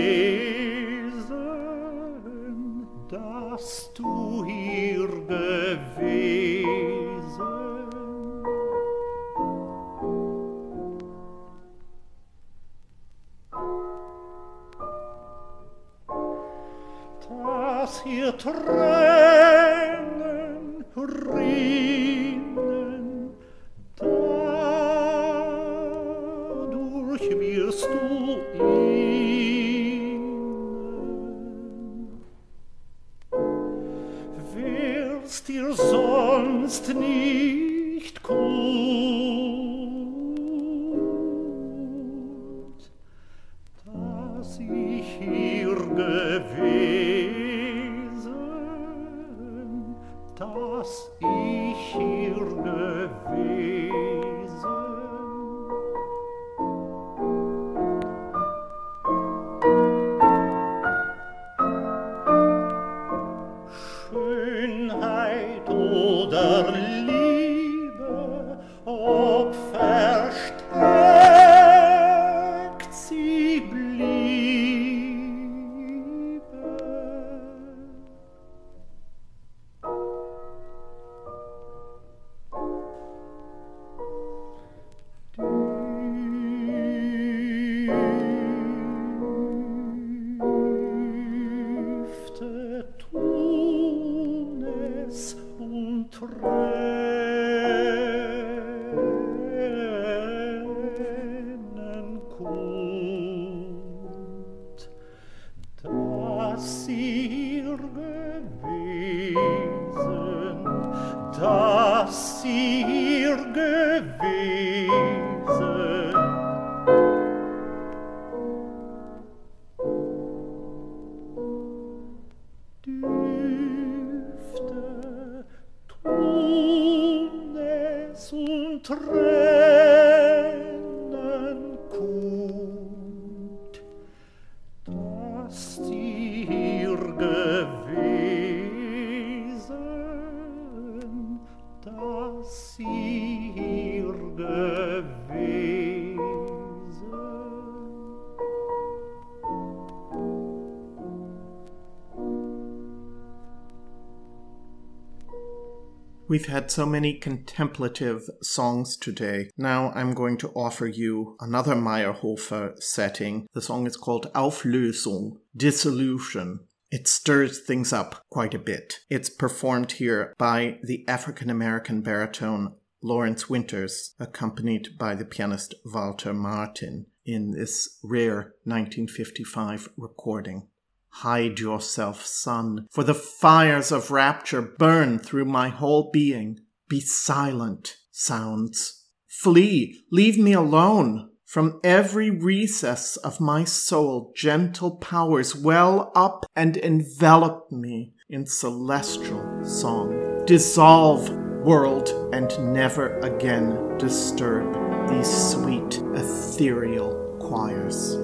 We've had so many contemplative songs today. Now I'm going to offer you another Mayrhofer setting. The song is called Auflösung, Dissolution. It stirs things up quite a bit. It's performed here by the African American baritone Lawrence Winters, accompanied by the pianist Walter Martin in this rare 1955 recording. Hide yourself, sun, for the fires of rapture burn through my whole being. Be silent, sounds. Flee, leave me alone. From every recess of my soul, gentle powers well up and envelop me in celestial song. Dissolve, world, and never again disturb these sweet, ethereal choirs.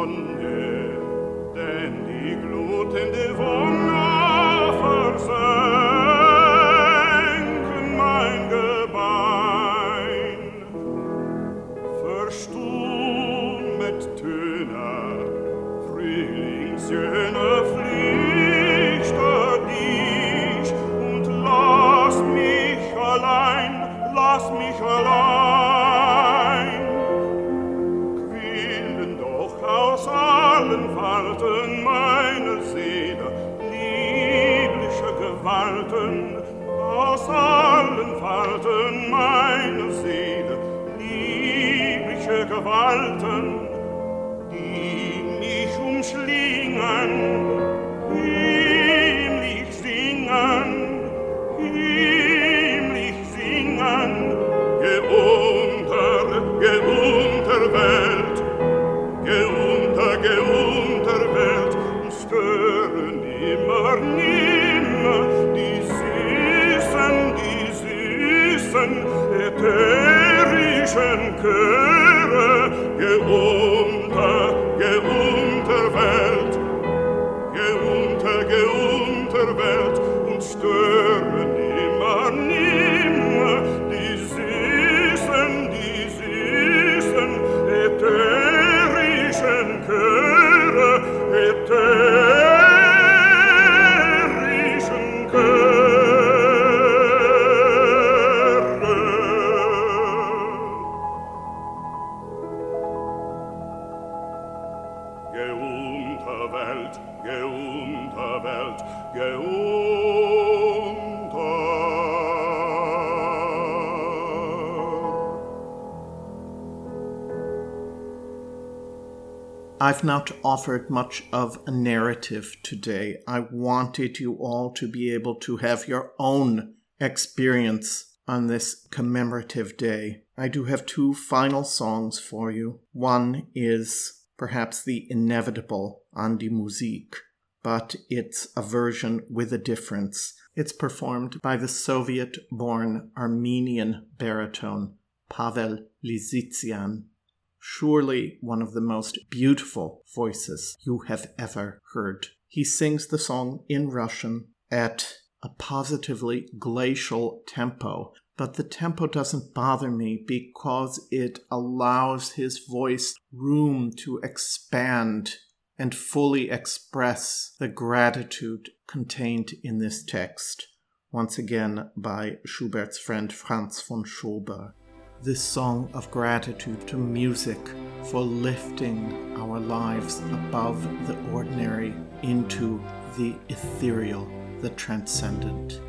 Sonne, denn die glutende Wolke liebliche I've not offered much of a narrative today. I wanted you all to be able to have your own experience on this commemorative day. I do have two final songs for you. One is perhaps the inevitable An die Musik, but it's a version with a difference. It's performed by the Soviet born Armenian baritone Pavel Lisitsian surely one of the most beautiful voices you have ever heard. He sings the song in Russian at a positively glacial tempo, but the tempo doesn't bother me because it allows his voice room to expand and fully express the gratitude contained in this text, once again by Schubert's friend Franz von Schober this song of gratitude to music for lifting our lives above the ordinary into the ethereal, the transcendent.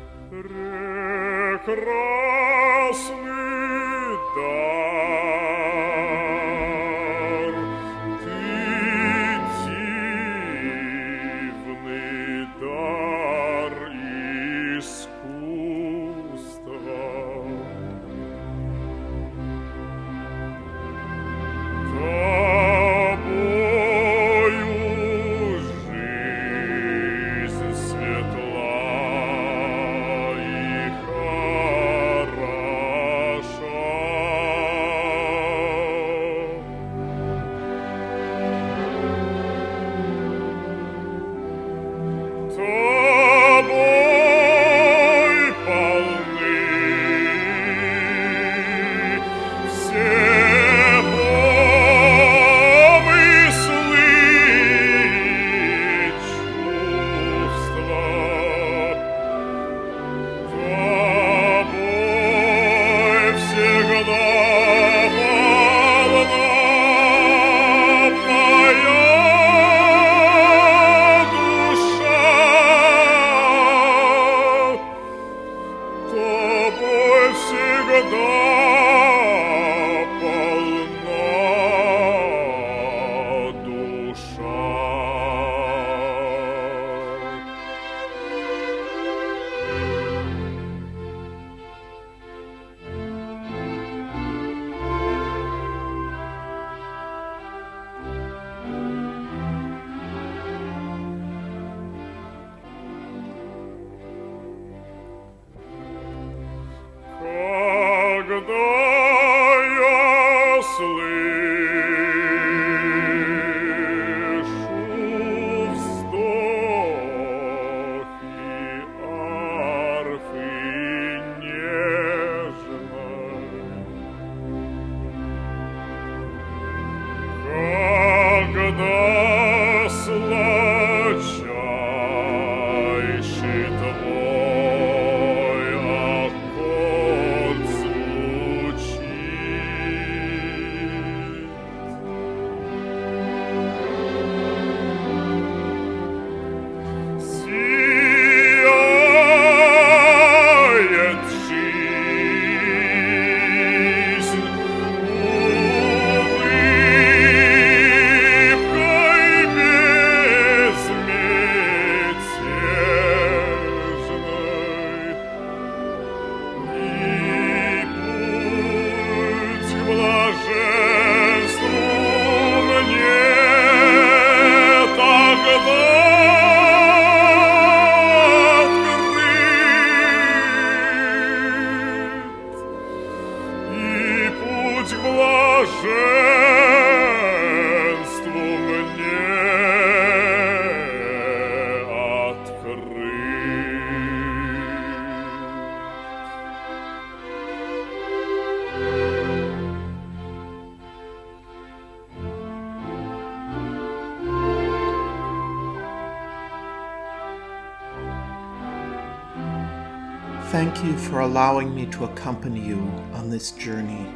You for allowing me to accompany you on this journey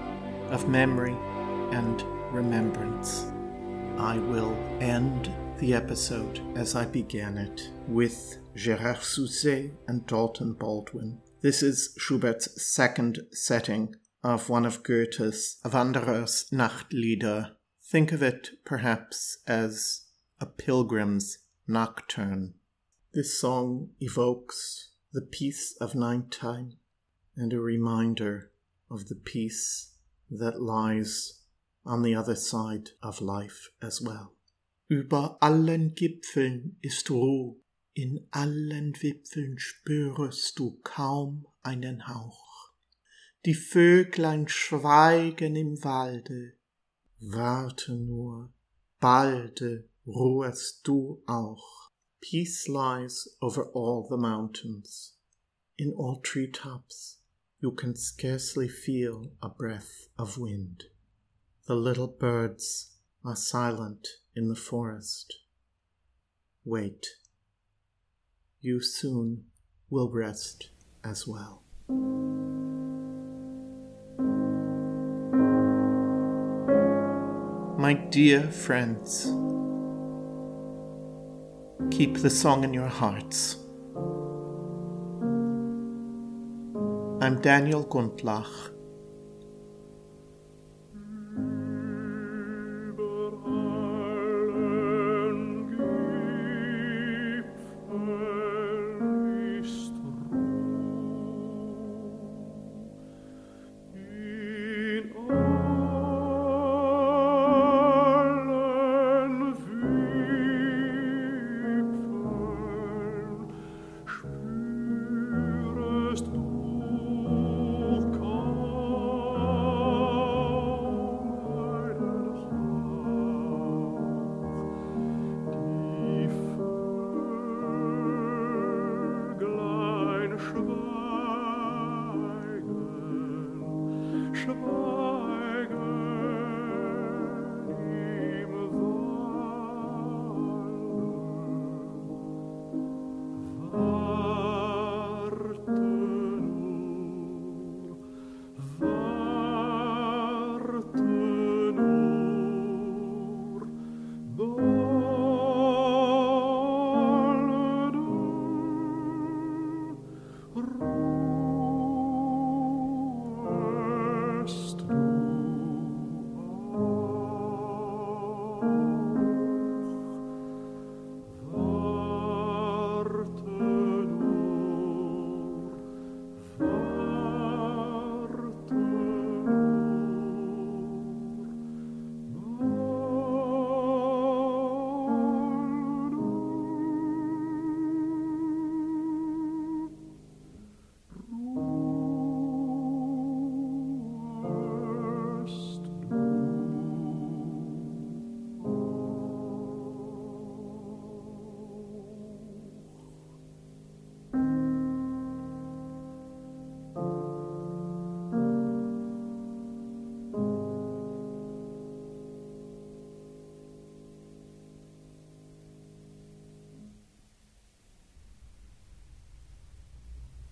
of memory and remembrance. I will end the episode as I began it with Gérard Souzay and Dalton Baldwin. This is Schubert's second setting of one of Goethe's Wanderers Nachtlieder. Think of it perhaps as a pilgrim's nocturne. This song evokes the peace of nighttime and a reminder of the peace that lies on the other side of life as well. Über allen Gipfeln ist Ruhe, in allen Wipfeln spürest du kaum einen Hauch. Die Vöglein schweigen im Walde, warte nur, balde ruhest du auch. Peace lies over all the mountains. In all tree tops, you can scarcely feel a breath of wind. The little birds are silent in the forest. Wait. You soon will rest as well. My dear friends, Keep the song in your hearts. I'm Daniel Gundlach.